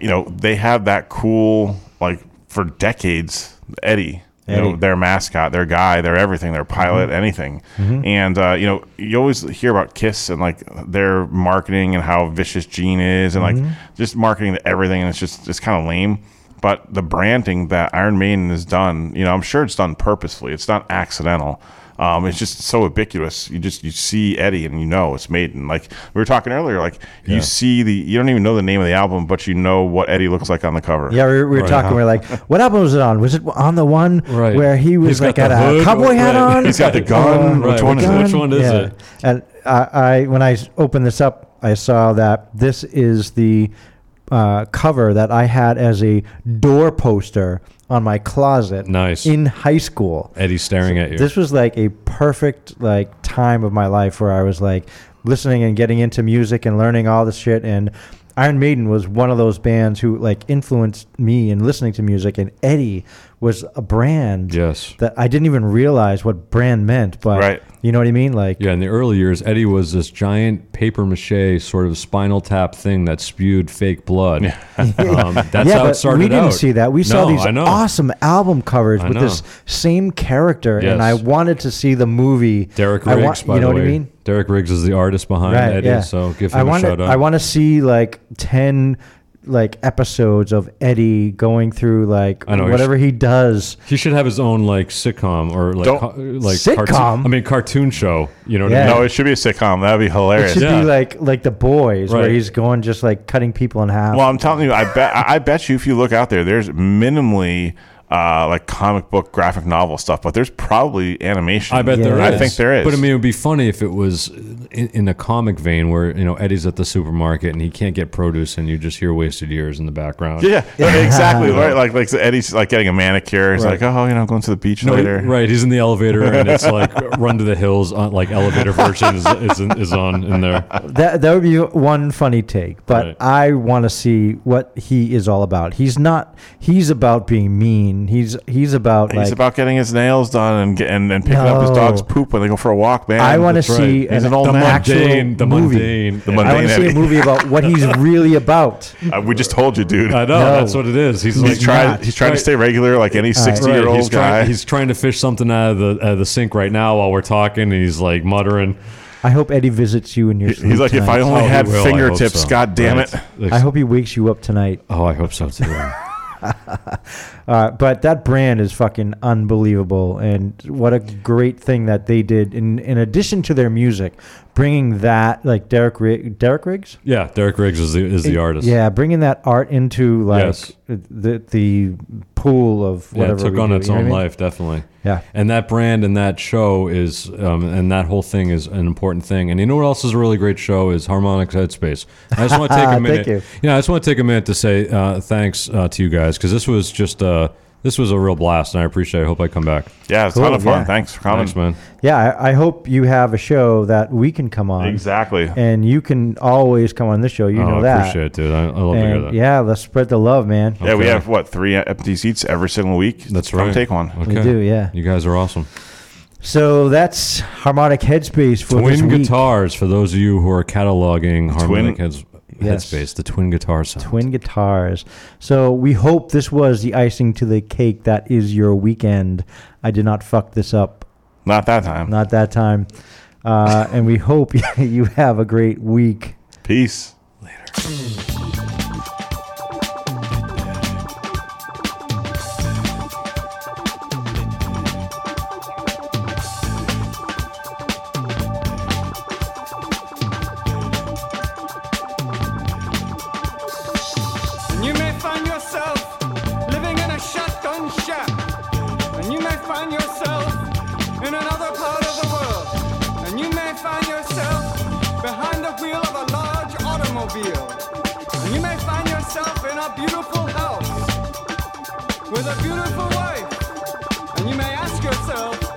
you know, they have that cool like for decades Eddie. You know, their mascot, their guy, their everything, their pilot, mm-hmm. anything. Mm-hmm. And uh, you know, you always hear about Kiss and like their marketing and how vicious Gene is, and like mm-hmm. just marketing to everything, and it's just it's kind of lame. But the branding that Iron Maiden has done, you know, I'm sure it's done purposefully. It's not accidental. Um, it's just so ubiquitous. You just you see Eddie and you know it's Maiden. Like we were talking earlier, like you see the you don't even know the name of the album, but you know what Eddie looks like on the cover. yeah. We were, we were Right. talking. We are like, "What album was it on? Was it on the one Right. where he was He's got like had a hood, cowboy hat right. on? He's got the gun. Right, Which one which is it? which one is yeah. it? And I, I when I s- opened this up, I saw that this is the uh, cover that I had as a door poster on my closet. Nice. In high school. Eddie's staring at you. This was like a perfect like time of my life where I was like listening and getting into music and learning all this shit and Iron Maiden was one of those bands who like influenced me in listening to music and Eddie was a brand yes. that I didn't even realize what brand meant but Right. you know what I mean like Yeah, in the early years, Eddie was this giant paper mache sort of spinal tap thing that spewed fake blood. Um, that's yeah, how but it started we didn't out. see that. We saw these awesome album covers I with know. this same character, Yes. and I wanted to see the movie. Derek I wa- by you know the what way. I mean? Derek Riggs is the artist behind Right. Eddie, yeah. so give him a wanna, shout out. I want to see like ten like episodes of Eddie going through like I know, whatever he does. he should have his own like sitcom or like Don't- like Sitcom? Cartoon, I mean cartoon show. You know what Yeah. I mean? No, it should be a sitcom. That'd be hilarious. It should Yeah. be like like the boys, where he's going just like cutting people in half. Well, I'm telling you, I bet I I bet you if you look out there, there's minimally uh, like comic book graphic novel stuff, but there's probably animation. I bet Yeah. there is. I think there is. But I mean, it would be funny if it was in, in a comic vein where you know Eddie's at the supermarket and he can't get produce, and you just hear "Wasted Years" in the background. yeah, exactly. Right, like like Eddie's like getting a manicure. He's Right. like, oh, you know, I'm going to the beach No, later. right. He's in the elevator, and it's like "Run to the Hills" on like elevator version is is, in, is on in there. that that would be one funny take, but Right. I want to see what he is all about. He's not. He's about being mean. He's he's about He's like. about getting his nails done and get, and, and picking up his dog's poop when they go for a walk, man. I want to see He's an, an old the man. mundane, the movie. mundane, The Yeah. I want to see a movie about what he's really about. Uh, we just told you, dude. I know No. that's what it is. He's, He's like trying. not. He's trying to stay regular, like any sixty-year-old he's guy. Trying, he's trying to fish something out of the out of the sink right now while we're talking, and he's like muttering. I hope Eddie visits you in your sleep. He's like, if I only "Oh, had will, fingertips, so." god damn Right. it. I hope he wakes you up tonight. Oh, I hope so too. Uh, but that brand is fucking unbelievable, and what a great thing that they did. In in addition to their music, bringing that like Derek Rig- Derek Riggs. Yeah, Derek Riggs is the is the artist. Yeah, bringing that art into like Yes. the the pool of Yeah, whatever. it took on do, its you know own I mean? life, definitely. Yeah. And that brand and that show is, um, and that whole thing is an important thing. And you know what else is a really great show is Harmonix Headspace. I just want to take a Thank minute. you. Yeah, I just want to take a minute to say uh, thanks uh, to you guys because this was just uh, this was a real blast, and I appreciate. it. I hope I come back. Yeah, it's a Cool, ton of fun. yeah. Thanks for coming. Thanks, man. Yeah, I, I hope you have a show that we can come on. Exactly. And you can always come on this show. You oh, know I that. appreciate it, dude. I, I love to hear And that. yeah, let's spread the love, man. Yeah, we Okay. have what three empty seats every single week. That's Come right. take one. Okay. We do, yeah. You guys are awesome. So that's harmonic headspace for this Twin week. guitars for those of you who are cataloging harmonic heads, Yes. headspace. The twin guitar sound. Twin guitars. So we hope this was the icing to the cake that is your weekend. I did not fuck this up. Not that time. Not that time. Uh, and we hope you have a great week. Peace. And wheel of a large automobile. And you may find yourself in a beautiful house with a beautiful wife. And you may ask yourself,